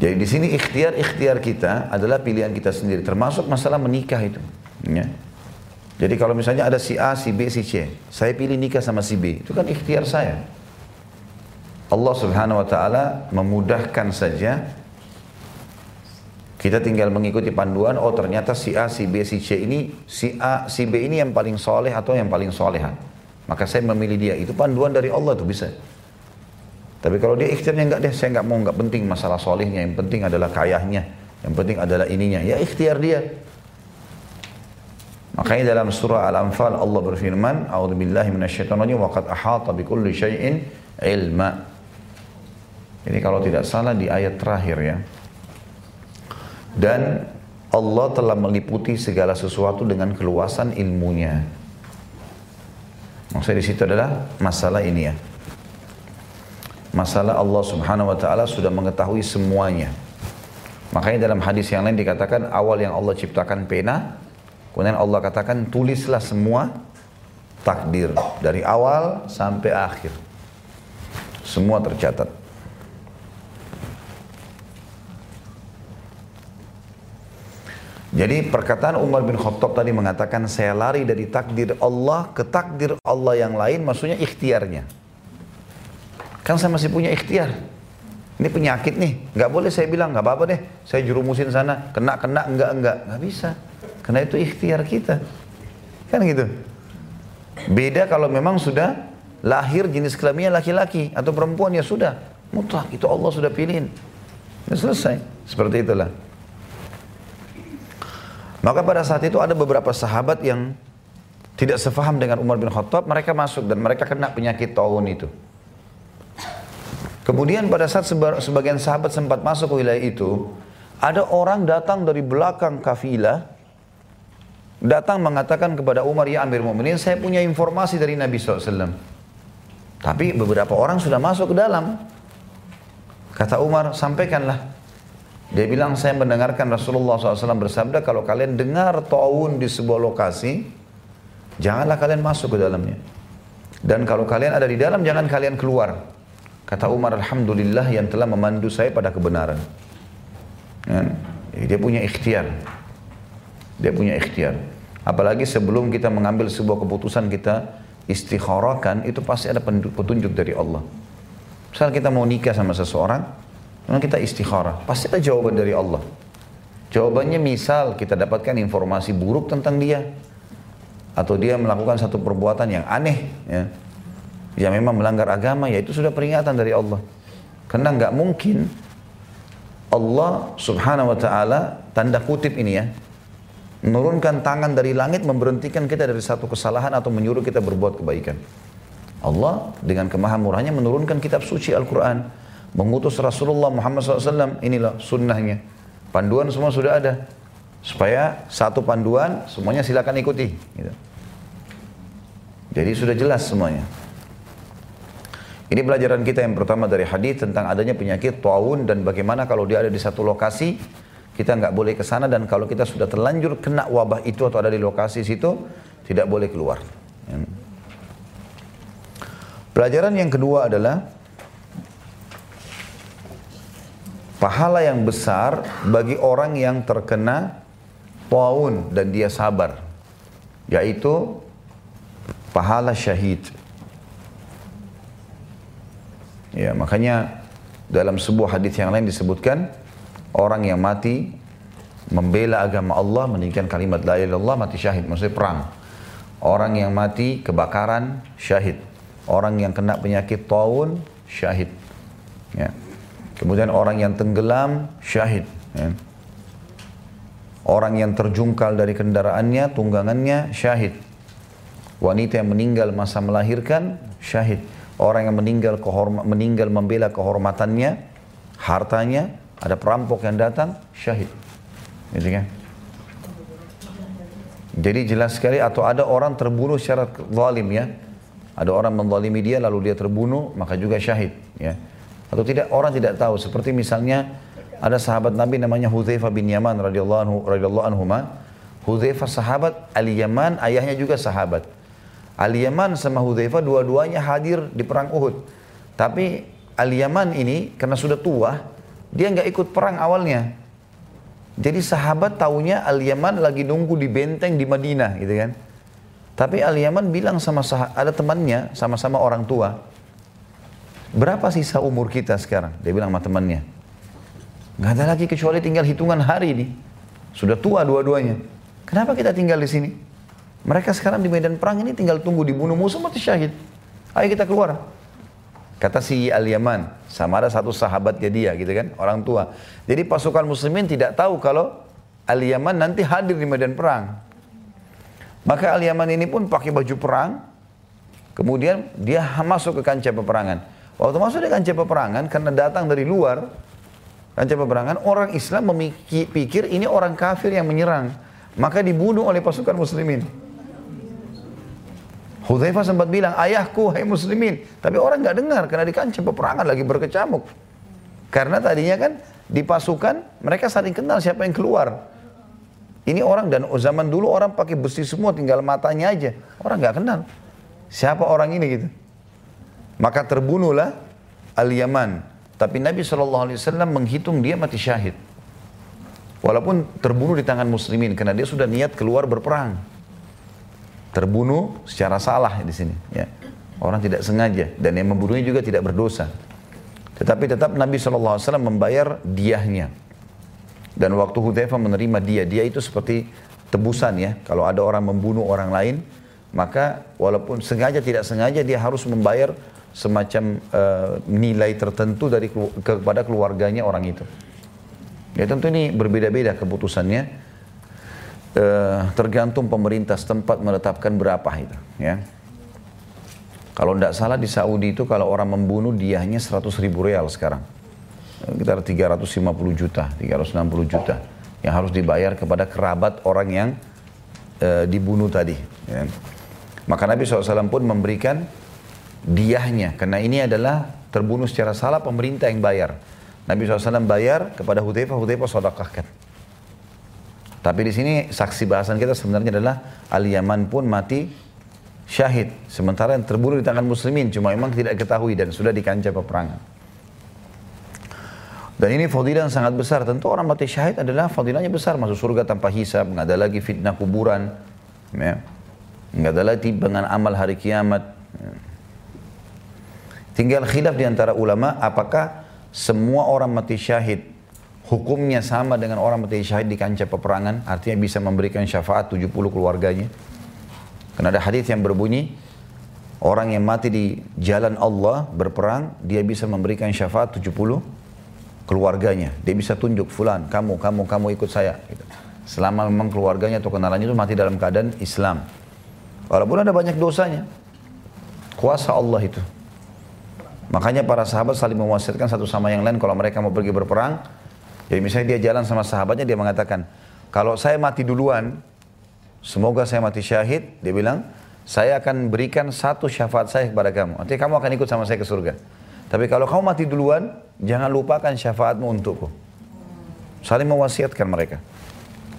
Jadi di sini ikhtiar-ikhtiar kita adalah pilihan kita sendiri, termasuk masalah menikah itu. Ya. Jadi kalau misalnya ada si A, si B, si C, saya pilih nikah sama si B, itu kan ikhtiar saya. Allah subhanahu wa ta'ala memudahkan saja kita tinggal mengikuti panduan, oh ternyata si A, si B, si C ini, si A, si B ini yang paling soleh atau yang paling soleha. Maka saya memilih dia. Itu panduan dari Allah tuh bisa. Tapi kalau dia ikhtiarnya enggak deh, saya enggak mau, enggak penting masalah solehnya, yang penting adalah kayahnya, yang penting adalah ininya. Ya ikhtiar dia. Makanya dalam surah Al-Anfal Allah berfirman, "A'udzubillahi minasyaitonir wa qad ahata bikulli syai'in ilma." Ini kalau tidak salah di ayat terakhir ya. Dan Allah telah meliputi segala sesuatu dengan keluasan ilmunya. Maksudnya di situ adalah masalah ini ya. Masalah Allah subhanahu wa ta'ala sudah mengetahui semuanya. Makanya dalam hadis yang lain dikatakan awal yang Allah ciptakan pena, kemudian Allah katakan tulislah semua takdir dari awal sampai akhir. Semua tercatat. Jadi perkataan Umar bin Khattab tadi mengatakan saya lari dari takdir Allah ke takdir Allah yang lain maksudnya ikhtiarnya. Kan saya masih punya ikhtiar. Ini penyakit nih, nggak boleh saya bilang nggak apa-apa deh, saya jurumusin sana, kena kena enggak enggak, nggak bisa, karena itu ikhtiar kita, kan gitu. Beda kalau memang sudah lahir jenis kelaminnya laki-laki atau perempuan ya sudah mutlak itu Allah sudah pilihin. Ya selesai. Seperti itulah. Maka pada saat itu ada beberapa sahabat yang tidak sefaham dengan Umar bin Khattab, mereka masuk dan mereka kena penyakit taun itu. Kemudian pada saat sebagian sahabat sempat masuk ke wilayah itu, ada orang datang dari belakang kafilah, datang mengatakan kepada Umar, ya Amir Mu'minin, saya punya informasi dari Nabi SAW. Tapi beberapa orang sudah masuk ke dalam. Kata Umar, sampaikanlah. Dia bilang saya mendengarkan Rasulullah SAW bersabda kalau kalian dengar taun di sebuah lokasi, janganlah kalian masuk ke dalamnya. Dan kalau kalian ada di dalam, jangan kalian keluar. Kata Umar, Alhamdulillah yang telah memandu saya pada kebenaran. Ya, dia punya ikhtiar. Dia punya ikhtiar. Apalagi sebelum kita mengambil sebuah keputusan kita istikharahkan, itu pasti ada petunjuk dari Allah. Misal kita mau nikah sama seseorang, Memang kita istikharah, pasti ada jawaban dari Allah. Jawabannya misal kita dapatkan informasi buruk tentang dia. Atau dia melakukan satu perbuatan yang aneh. Ya, memang melanggar agama, ya itu sudah peringatan dari Allah. Karena nggak mungkin Allah subhanahu wa ta'ala, tanda kutip ini ya, menurunkan tangan dari langit memberhentikan kita dari satu kesalahan atau menyuruh kita berbuat kebaikan. Allah dengan kemahamurahnya menurunkan kitab suci Al-Quran mengutus Rasulullah Muhammad SAW. Inilah sunnahnya. Panduan semua sudah ada. Supaya satu panduan semuanya silakan ikuti. Gitu. Jadi sudah jelas semuanya. Ini pelajaran kita yang pertama dari hadis tentang adanya penyakit taun dan bagaimana kalau dia ada di satu lokasi kita nggak boleh ke sana dan kalau kita sudah terlanjur kena wabah itu atau ada di lokasi situ tidak boleh keluar. Ya. Pelajaran yang kedua adalah pahala yang besar bagi orang yang terkena taun dan dia sabar yaitu pahala syahid. Ya makanya dalam sebuah hadis yang lain disebutkan orang yang mati membela agama Allah meninggikan kalimat la ilaha illallah mati syahid. Maksudnya perang. Orang yang mati kebakaran syahid. Orang yang kena penyakit taun syahid. Ya Kemudian orang yang tenggelam syahid. Ya. Orang yang terjungkal dari kendaraannya, tunggangannya syahid. Wanita yang meninggal masa melahirkan syahid. Orang yang meninggal meninggal membela kehormatannya, hartanya, ada perampok yang datang syahid. Gitu kan? Jadi jelas sekali atau ada orang terbunuh secara zalim ya. Ada orang menzalimi dia lalu dia terbunuh maka juga syahid ya. Atau tidak orang tidak tahu seperti misalnya ada sahabat Nabi namanya Hudzaifah bin Yaman radhiyallahu anhu radhiyallahu anhu Hudzaifah sahabat, Ali Yaman ayahnya juga sahabat. Ali Yaman sama Hudzaifah dua-duanya hadir di perang Uhud. Tapi Ali Yaman ini karena sudah tua, dia nggak ikut perang awalnya. Jadi sahabat taunya Ali Yaman lagi nunggu di benteng di Madinah gitu kan. Tapi Ali Yaman bilang sama ada temannya sama-sama orang tua. Berapa sisa umur kita sekarang? Dia bilang sama temannya. Gak ada lagi kecuali tinggal hitungan hari ini. Sudah tua dua-duanya. Kenapa kita tinggal di sini? Mereka sekarang di medan perang ini tinggal tunggu dibunuh musuh mati syahid. Ayo kita keluar. Kata si Al-Yaman, sama ada satu sahabatnya dia gitu kan, orang tua. Jadi pasukan muslimin tidak tahu kalau Al-Yaman nanti hadir di medan perang. Maka Al-Yaman ini pun pakai baju perang, kemudian dia masuk ke kancah peperangan. Waktu masuk di kancah peperangan karena datang dari luar kancah peperangan, orang Islam memikir ini orang kafir yang menyerang. Maka dibunuh oleh pasukan muslimin. Hudzaifah sempat bilang, ayahku, hai muslimin. Tapi orang nggak dengar karena di kancah peperangan lagi berkecamuk. Karena tadinya kan di pasukan mereka saling kenal siapa yang keluar. Ini orang dan zaman dulu orang pakai besi semua tinggal matanya aja. Orang nggak kenal. Siapa orang ini gitu. Maka terbunuhlah Al-Yaman. Tapi Nabi SAW menghitung dia mati syahid. Walaupun terbunuh di tangan muslimin karena dia sudah niat keluar berperang. Terbunuh secara salah di sini. Ya. Orang tidak sengaja dan yang membunuhnya juga tidak berdosa. Tetapi tetap Nabi SAW membayar diahnya. Dan waktu Hudzaifah menerima dia, dia itu seperti tebusan ya. Kalau ada orang membunuh orang lain, maka walaupun sengaja tidak sengaja dia harus membayar semacam uh, nilai tertentu dari kepada keluarganya orang itu. Ya tentu ini berbeda-beda keputusannya. Eh, tergantung pemerintah setempat menetapkan berapa itu. Ya. Kalau tidak salah di Saudi itu kalau orang membunuh diahnya 100 ribu real sekarang. Kita 350 juta, 360 juta yang harus dibayar kepada kerabat orang yang e, dibunuh tadi. Ya. Maka Nabi SAW pun memberikan diahnya karena ini adalah terbunuh secara salah pemerintah yang bayar. Nabi SAW bayar kepada Hudzaifah, Hudzaifah sodakahkan. Tapi di sini saksi bahasan kita sebenarnya adalah Ali Yaman pun mati syahid. Sementara yang terbunuh di tangan muslimin cuma memang tidak ketahui dan sudah di kancah peperangan. Dan ini fadilah yang sangat besar. Tentu orang mati syahid adalah fadilahnya besar. Masuk surga tanpa hisab. Nggak ada lagi fitnah kuburan. Ya. Nggak ada lagi dengan amal hari kiamat. Ya. Tinggal khilaf di antara ulama apakah semua orang mati syahid hukumnya sama dengan orang mati syahid di kancah peperangan? Artinya bisa memberikan syafaat 70 keluarganya. Karena ada hadis yang berbunyi orang yang mati di jalan Allah berperang dia bisa memberikan syafaat 70 keluarganya. Dia bisa tunjuk fulan kamu kamu kamu ikut saya. Gitu. selama memang keluarganya atau kenalannya itu mati dalam keadaan Islam. Walaupun ada banyak dosanya. Kuasa Allah itu Makanya para sahabat saling mewasiatkan satu sama yang lain kalau mereka mau pergi berperang. Jadi misalnya dia jalan sama sahabatnya dia mengatakan, kalau saya mati duluan, semoga saya mati syahid. Dia bilang, saya akan berikan satu syafaat saya kepada kamu. Nanti kamu akan ikut sama saya ke surga. Tapi kalau kamu mati duluan, jangan lupakan syafaatmu untukku. Saling mewasiatkan mereka.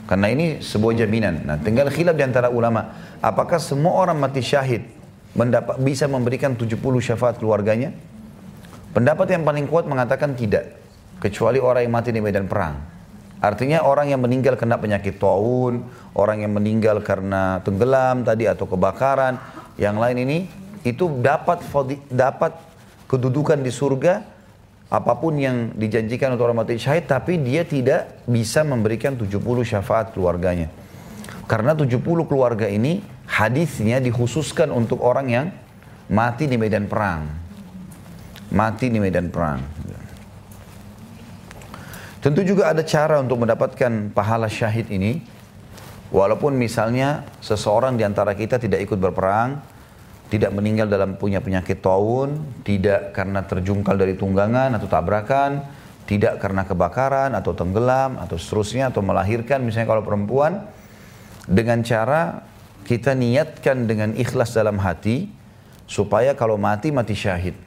Karena ini sebuah jaminan. Nah, tinggal khilaf di antara ulama. Apakah semua orang mati syahid mendapat, bisa memberikan 70 syafaat keluarganya? Pendapat yang paling kuat mengatakan tidak. Kecuali orang yang mati di medan perang. Artinya orang yang meninggal kena penyakit taun, orang yang meninggal karena tenggelam tadi atau kebakaran, yang lain ini itu dapat dapat kedudukan di surga apa pun yang dijanjikan untuk orang mati syahid tapi dia tidak bisa memberikan 70 syafaat keluarganya. Karena 70 keluarga ini hadisnya dikhususkan untuk orang yang mati di medan perang mati di medan perang. Tentu juga ada cara untuk mendapatkan pahala syahid ini. Walaupun misalnya seseorang di antara kita tidak ikut berperang, tidak meninggal dalam punya penyakit taun, tidak karena terjungkal dari tunggangan atau tabrakan, tidak karena kebakaran atau tenggelam atau seterusnya atau melahirkan misalnya kalau perempuan dengan cara kita niatkan dengan ikhlas dalam hati supaya kalau mati mati syahid.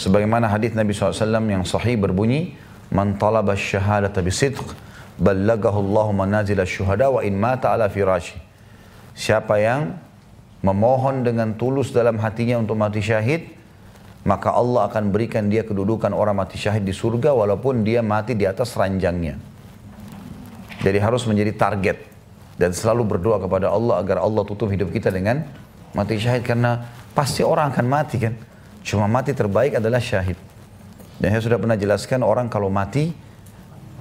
Sebagaimana hadis Nabi SAW yang sahih berbunyi, Man talaba syahadata bisidq, ballagahu Allahu manazila syuhada wa in mata ala firashi. Siapa yang memohon dengan tulus dalam hatinya untuk mati syahid, maka Allah akan berikan dia kedudukan orang mati syahid di surga walaupun dia mati di atas ranjangnya. Jadi harus menjadi target dan selalu berdoa kepada Allah agar Allah tutup hidup kita dengan mati syahid karena pasti orang akan mati kan. Cuma mati terbaik adalah syahid. Dan saya sudah pernah jelaskan orang kalau mati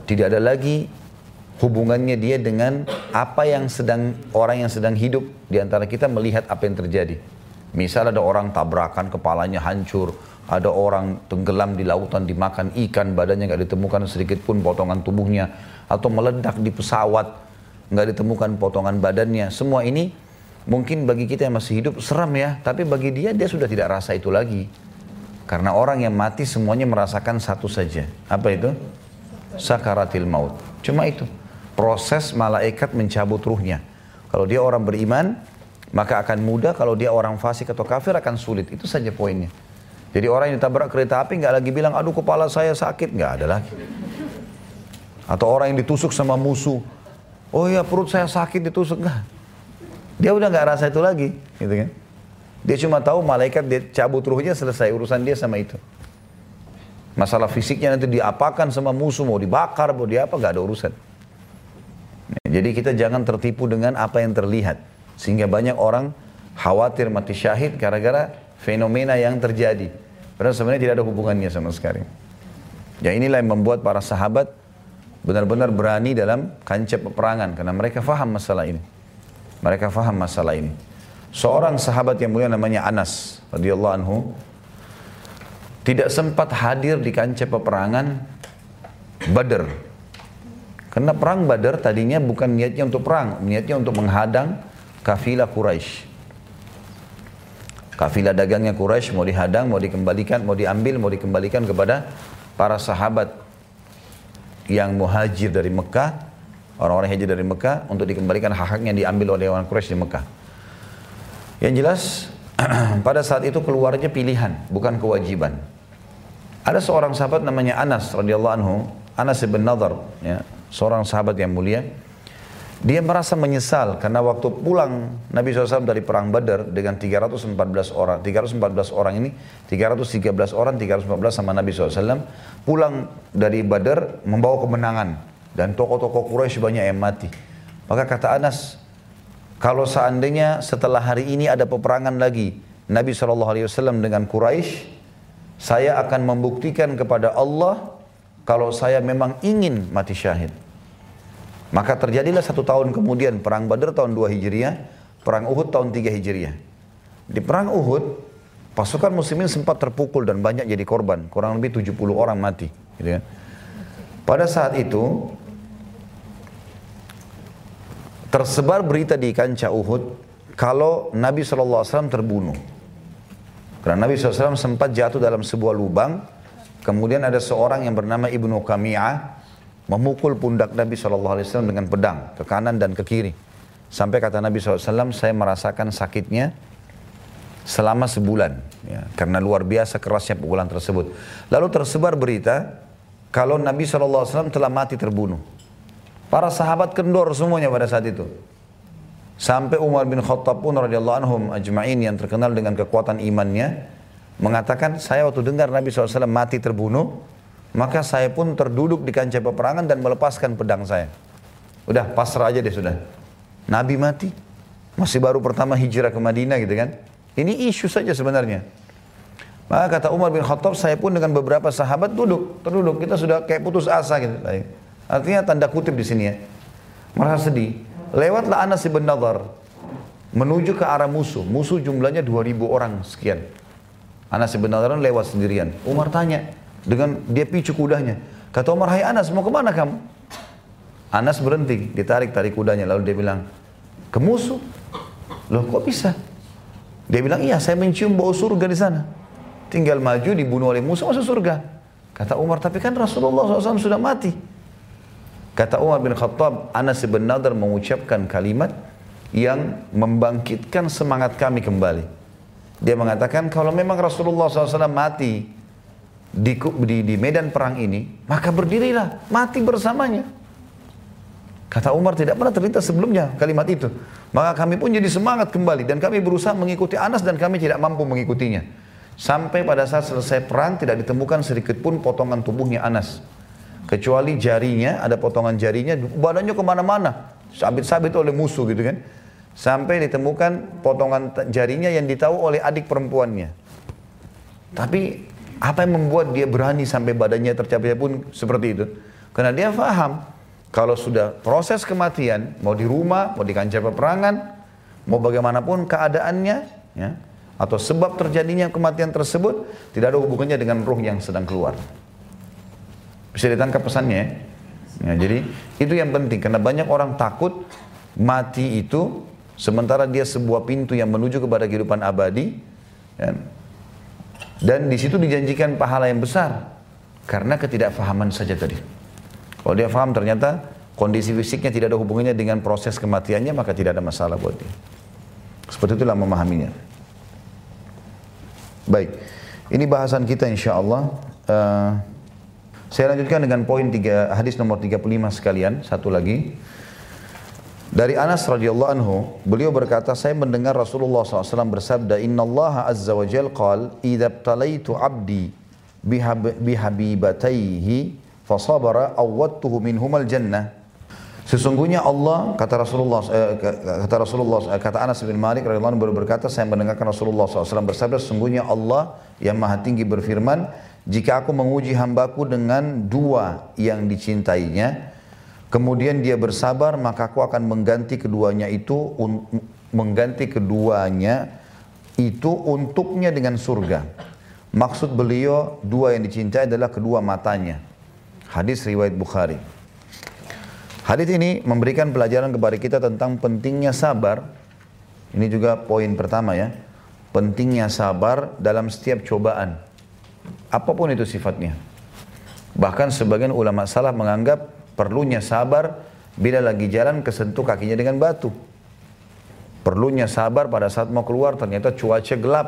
tidak ada lagi hubungannya dia dengan apa yang sedang orang yang sedang hidup di antara kita melihat apa yang terjadi. Misal ada orang tabrakan kepalanya hancur, ada orang tenggelam di lautan dimakan ikan badannya nggak ditemukan sedikit pun potongan tubuhnya atau meledak di pesawat nggak ditemukan potongan badannya. Semua ini Mungkin bagi kita yang masih hidup seram ya, tapi bagi dia dia sudah tidak rasa itu lagi. Karena orang yang mati semuanya merasakan satu saja. Apa itu? Sakaratil maut. Cuma itu. Proses malaikat mencabut ruhnya. Kalau dia orang beriman, maka akan mudah. Kalau dia orang fasik atau kafir akan sulit. Itu saja poinnya. Jadi orang yang ditabrak kereta api nggak lagi bilang, aduh kepala saya sakit. Nggak ada lagi. Atau orang yang ditusuk sama musuh. Oh ya perut saya sakit ditusuk. Nggak. Dia udah nggak rasa itu lagi, gitu kan? Dia cuma tahu malaikat dia cabut ruhnya selesai urusan dia sama itu. Masalah fisiknya nanti diapakan sama musuh, mau dibakar, mau diapa, nggak ada urusan. Jadi kita jangan tertipu dengan apa yang terlihat. Sehingga banyak orang khawatir mati syahid gara-gara fenomena yang terjadi. Padahal sebenarnya tidak ada hubungannya sama sekali. Ya inilah yang membuat para sahabat benar-benar berani dalam kancah peperangan. Karena mereka faham masalah ini. Mereka faham masalah ini. Seorang sahabat yang mulia namanya Anas radhiyallahu anhu tidak sempat hadir di kancah peperangan Badr. Karena perang Badr tadinya bukan niatnya untuk perang, niatnya untuk menghadang kafilah Quraisy. Kafilah dagangnya Quraisy mau dihadang, mau dikembalikan, mau diambil, mau dikembalikan kepada para sahabat yang muhajir dari Mekah, orang-orang hijrah dari Mekah untuk dikembalikan hak-haknya diambil oleh orang Quraisy di Mekah. Yang jelas pada saat itu keluarnya pilihan, bukan kewajiban. Ada seorang sahabat namanya Anas radhiyallahu anhu, Anas bin ya, seorang sahabat yang mulia. Dia merasa menyesal karena waktu pulang Nabi SAW dari perang Badar dengan 314 orang, 314 orang ini, 313 orang, 314 sama Nabi SAW, pulang dari Badar membawa kemenangan dan tokoh-tokoh Quraisy banyak yang mati. Maka kata Anas, kalau seandainya setelah hari ini ada peperangan lagi Nabi SAW dengan Quraisy, saya akan membuktikan kepada Allah kalau saya memang ingin mati syahid. Maka terjadilah satu tahun kemudian perang Badar tahun 2 Hijriah, perang Uhud tahun 3 Hijriah. Di perang Uhud, pasukan muslimin sempat terpukul dan banyak jadi korban, kurang lebih 70 orang mati. Gitu ya. Pada saat itu, tersebar berita di kancah Uhud kalau Nabi SAW terbunuh. Karena Nabi SAW sempat jatuh dalam sebuah lubang, kemudian ada seorang yang bernama Ibnu Kami'ah, memukul pundak Nabi SAW dengan pedang ke kanan dan ke kiri. Sampai kata Nabi SAW, saya merasakan sakitnya selama sebulan. Ya, karena luar biasa kerasnya pukulan tersebut. Lalu tersebar berita, kalau Nabi SAW telah mati terbunuh. Para sahabat kendor semuanya pada saat itu. Sampai Umar bin Khattab pun radhiyallahu anhum ajma'in yang terkenal dengan kekuatan imannya mengatakan saya waktu dengar Nabi SAW mati terbunuh maka saya pun terduduk di kancah peperangan dan melepaskan pedang saya. Udah pasrah aja deh sudah. Nabi mati. Masih baru pertama hijrah ke Madinah gitu kan. Ini isu saja sebenarnya. Maka kata Umar bin Khattab, saya pun dengan beberapa sahabat duduk, terduduk. Kita sudah kayak putus asa gitu. Artinya tanda kutip di sini ya. Merasa sedih. Lewatlah Anas bin Nadar menuju ke arah musuh. Musuh jumlahnya 2000 orang sekian. Anas bin Nadar lewat sendirian. Umar tanya, dengan dia picu kudanya. Kata Umar, hai Anas, mau ke mana kamu? Anas berhenti, ditarik tarik kudanya. Lalu dia bilang, ke musuh. Loh kok bisa? Dia bilang, iya saya mencium bau surga di sana. Tinggal maju dibunuh oleh musuh masuk surga. Kata Umar, tapi kan Rasulullah SAW sudah mati. Kata Umar bin Khattab, Anas bin Nadar mengucapkan kalimat yang membangkitkan semangat kami kembali. Dia mengatakan, kalau memang Rasulullah SAW mati di, di, di medan perang ini, maka berdirilah, mati bersamanya. Kata Umar tidak pernah terlintas sebelumnya kalimat itu. Maka kami pun jadi semangat kembali dan kami berusaha mengikuti Anas dan kami tidak mampu mengikutinya. Sampai pada saat selesai perang tidak ditemukan sedikit pun potongan tubuhnya Anas. Kecuali jarinya, ada potongan jarinya, badannya ke mana-mana. Sabit-sabit oleh musuh gitu kan. Sampai ditemukan potongan jarinya yang ditahu oleh adik perempuannya. Tapi apa yang membuat dia berani sampai badannya tercapai pun seperti itu? Karena dia faham kalau sudah proses kematian, mau di rumah, mau di kancah peperangan, mau bagaimanapun keadaannya, ya, atau sebab terjadinya kematian tersebut tidak ada hubungannya dengan ruh yang sedang keluar. Bisa ditangkap pesannya ya? ya jadi itu yang penting karena banyak orang takut mati itu sementara dia sebuah pintu yang menuju kepada kehidupan abadi. Ya, dan di situ dijanjikan pahala yang besar karena ketidakfahaman saja tadi. Kalau dia faham ternyata kondisi fisiknya tidak ada hubungannya dengan proses kematiannya maka tidak ada masalah buat dia. Seperti itulah memahaminya. Baik, ini bahasan kita insya Allah. Uh, saya lanjutkan dengan poin tiga, hadis nomor 35 sekalian, satu lagi. Dari Anas radhiyallahu anhu, beliau berkata, saya mendengar Rasulullah SAW bersabda, Inna Allah azza wa jal qal, Idha btalaitu abdi bihabibataihi fasabara awwattuhu minhumal jannah. Sesungguhnya Allah kata Rasulullah eh, kata Rasulullah eh, kata Anas bin Malik radhiyallahu anhu berkata saya mendengarkan Rasulullah SAW bersabda sesungguhnya Allah yang maha tinggi berfirman jika aku menguji hambaku dengan dua yang dicintainya Kemudian dia bersabar, maka aku akan mengganti keduanya itu, mengganti keduanya itu untuknya dengan surga. Maksud beliau dua yang dicintai adalah kedua matanya. Hadis riwayat Bukhari. Hadis ini memberikan pelajaran kepada kita tentang pentingnya sabar. Ini juga poin pertama ya. Pentingnya sabar dalam setiap cobaan. Apa pun itu sifatnya. Bahkan sebagian ulama salaf menganggap perlunya sabar bila lagi jalan kesentuh kakinya dengan batu. Perlunya sabar pada saat mau keluar ternyata cuaca gelap.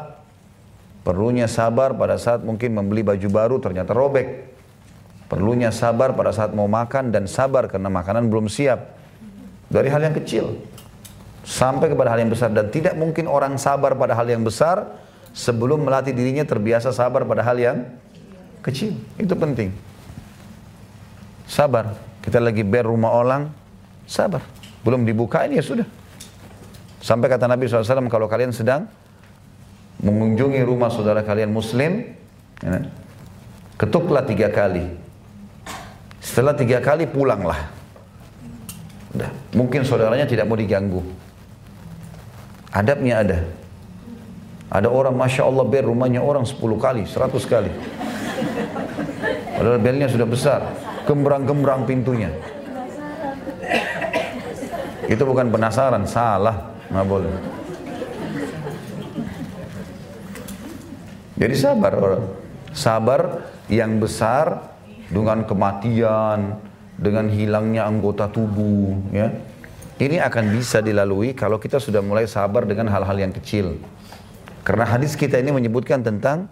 Perlunya sabar pada saat mungkin membeli baju baru ternyata robek. Perlunya sabar pada saat mau makan dan sabar karena makanan belum siap. Dari hal yang kecil sampai kepada hal yang besar dan tidak mungkin orang sabar pada hal yang besar sebelum melatih dirinya terbiasa sabar pada hal yang kecil. Itu penting. Sabar. Kita lagi ber rumah orang, sabar. Belum dibuka ini ya sudah. Sampai kata Nabi SAW, kalau kalian sedang mengunjungi rumah saudara kalian muslim, ya, ketuklah tiga kali. Setelah tiga kali pulanglah. Udah. Mungkin saudaranya tidak mau diganggu. Adabnya ada. Ada orang Masya Allah ber rumahnya orang 10 kali, 100 kali. Padahal belnya sudah besar. Gembrang-gembrang pintunya. Itu bukan penasaran, salah. Nggak boleh. Jadi sabar orang. Sabar yang besar dengan kematian, dengan hilangnya anggota tubuh, ya. Ini akan bisa dilalui kalau kita sudah mulai sabar dengan hal-hal yang kecil. Karena hadis kita ini menyebutkan tentang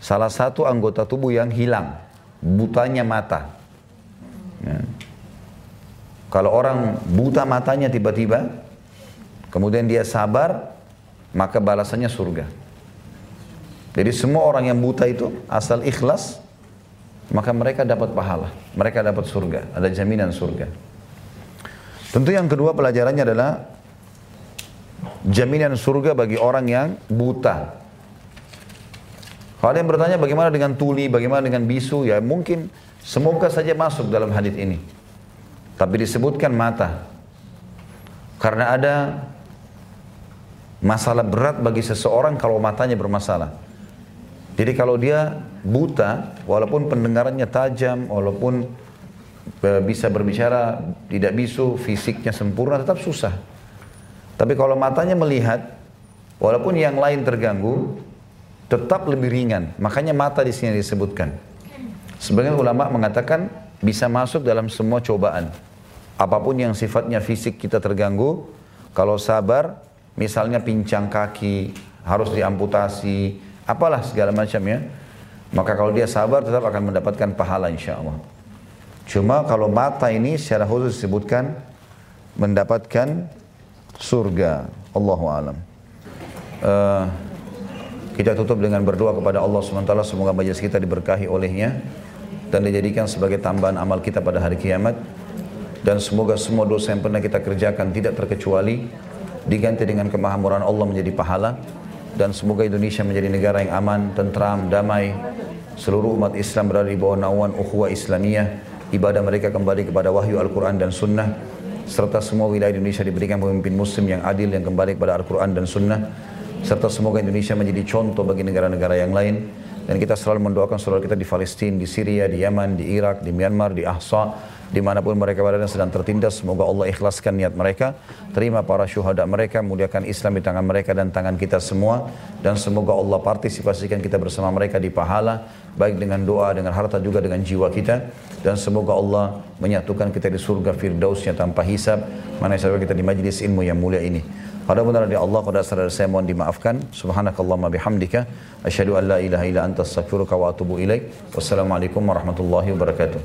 salah satu anggota tubuh yang hilang, butanya mata. Ya. Kalau orang buta matanya tiba-tiba, kemudian dia sabar, maka balasannya surga. Jadi semua orang yang buta itu asal ikhlas, maka mereka dapat pahala, mereka dapat surga, ada jaminan surga. Tentu yang kedua pelajarannya adalah jaminan surga bagi orang yang buta. Kalau yang bertanya bagaimana dengan tuli, bagaimana dengan bisu, ya mungkin semoga saja masuk dalam hadis ini. Tapi disebutkan mata. Karena ada masalah berat bagi seseorang kalau matanya bermasalah. Jadi kalau dia buta, walaupun pendengarannya tajam, walaupun e, bisa berbicara tidak bisu, fisiknya sempurna, tetap susah. Tapi kalau matanya melihat, walaupun yang lain terganggu, tetap lebih ringan. Makanya mata di sini disebutkan. Sebagian ulama mengatakan bisa masuk dalam semua cobaan. Apa pun yang sifatnya fisik kita terganggu, kalau sabar, misalnya pincang kaki, harus diamputasi, apalah segala macam ya. Maka kalau dia sabar tetap akan mendapatkan pahala insya Allah. Cuma kalau mata ini secara khusus disebutkan mendapatkan surga. Allahu alam. Uh, kita tutup dengan berdoa kepada Allah SWT semoga majelis kita diberkahi olehnya dan dijadikan sebagai tambahan amal kita pada hari kiamat. Dan semoga semua dosa yang pernah kita kerjakan tidak terkecuali diganti dengan kemahamuran Allah menjadi pahala. Dan semoga Indonesia menjadi negara yang aman, tentram, damai. Seluruh umat Islam berada di bawah naungan ukhuwah Islamiyah. Ibadah mereka kembali kepada wahyu Al-Quran dan Sunnah serta semua wilayah Indonesia diberikan pemimpin muslim yang adil yang kembali kepada Al-Quran dan Sunnah. Serta semoga Indonesia menjadi contoh bagi negara-negara yang lain. Dan kita selalu mendoakan saudara kita di Palestina, di Syria, di Yaman, di Irak, di Myanmar, di Ahsa, di mana pun mereka berada sedang tertindas. Semoga Allah ikhlaskan niat mereka. Terima para syuhada mereka muliakan Islam di tangan mereka dan tangan kita semua. Dan semoga Allah partisipasikan kita bersama mereka di pahala baik dengan doa dengan harta juga dengan jiwa kita dan semoga Allah menyatukan kita di surga firdausnya tanpa hisab mana kita di majlis ilmu yang mulia ini Pada benar dari Allah, pada saudara saya mohon dimaafkan. Subhanakallahumma bihamdika. Asyhadu an la ilaha illa anta astaghfiruka wa atubu ilaik. Wassalamualaikum warahmatullahi wabarakatuh.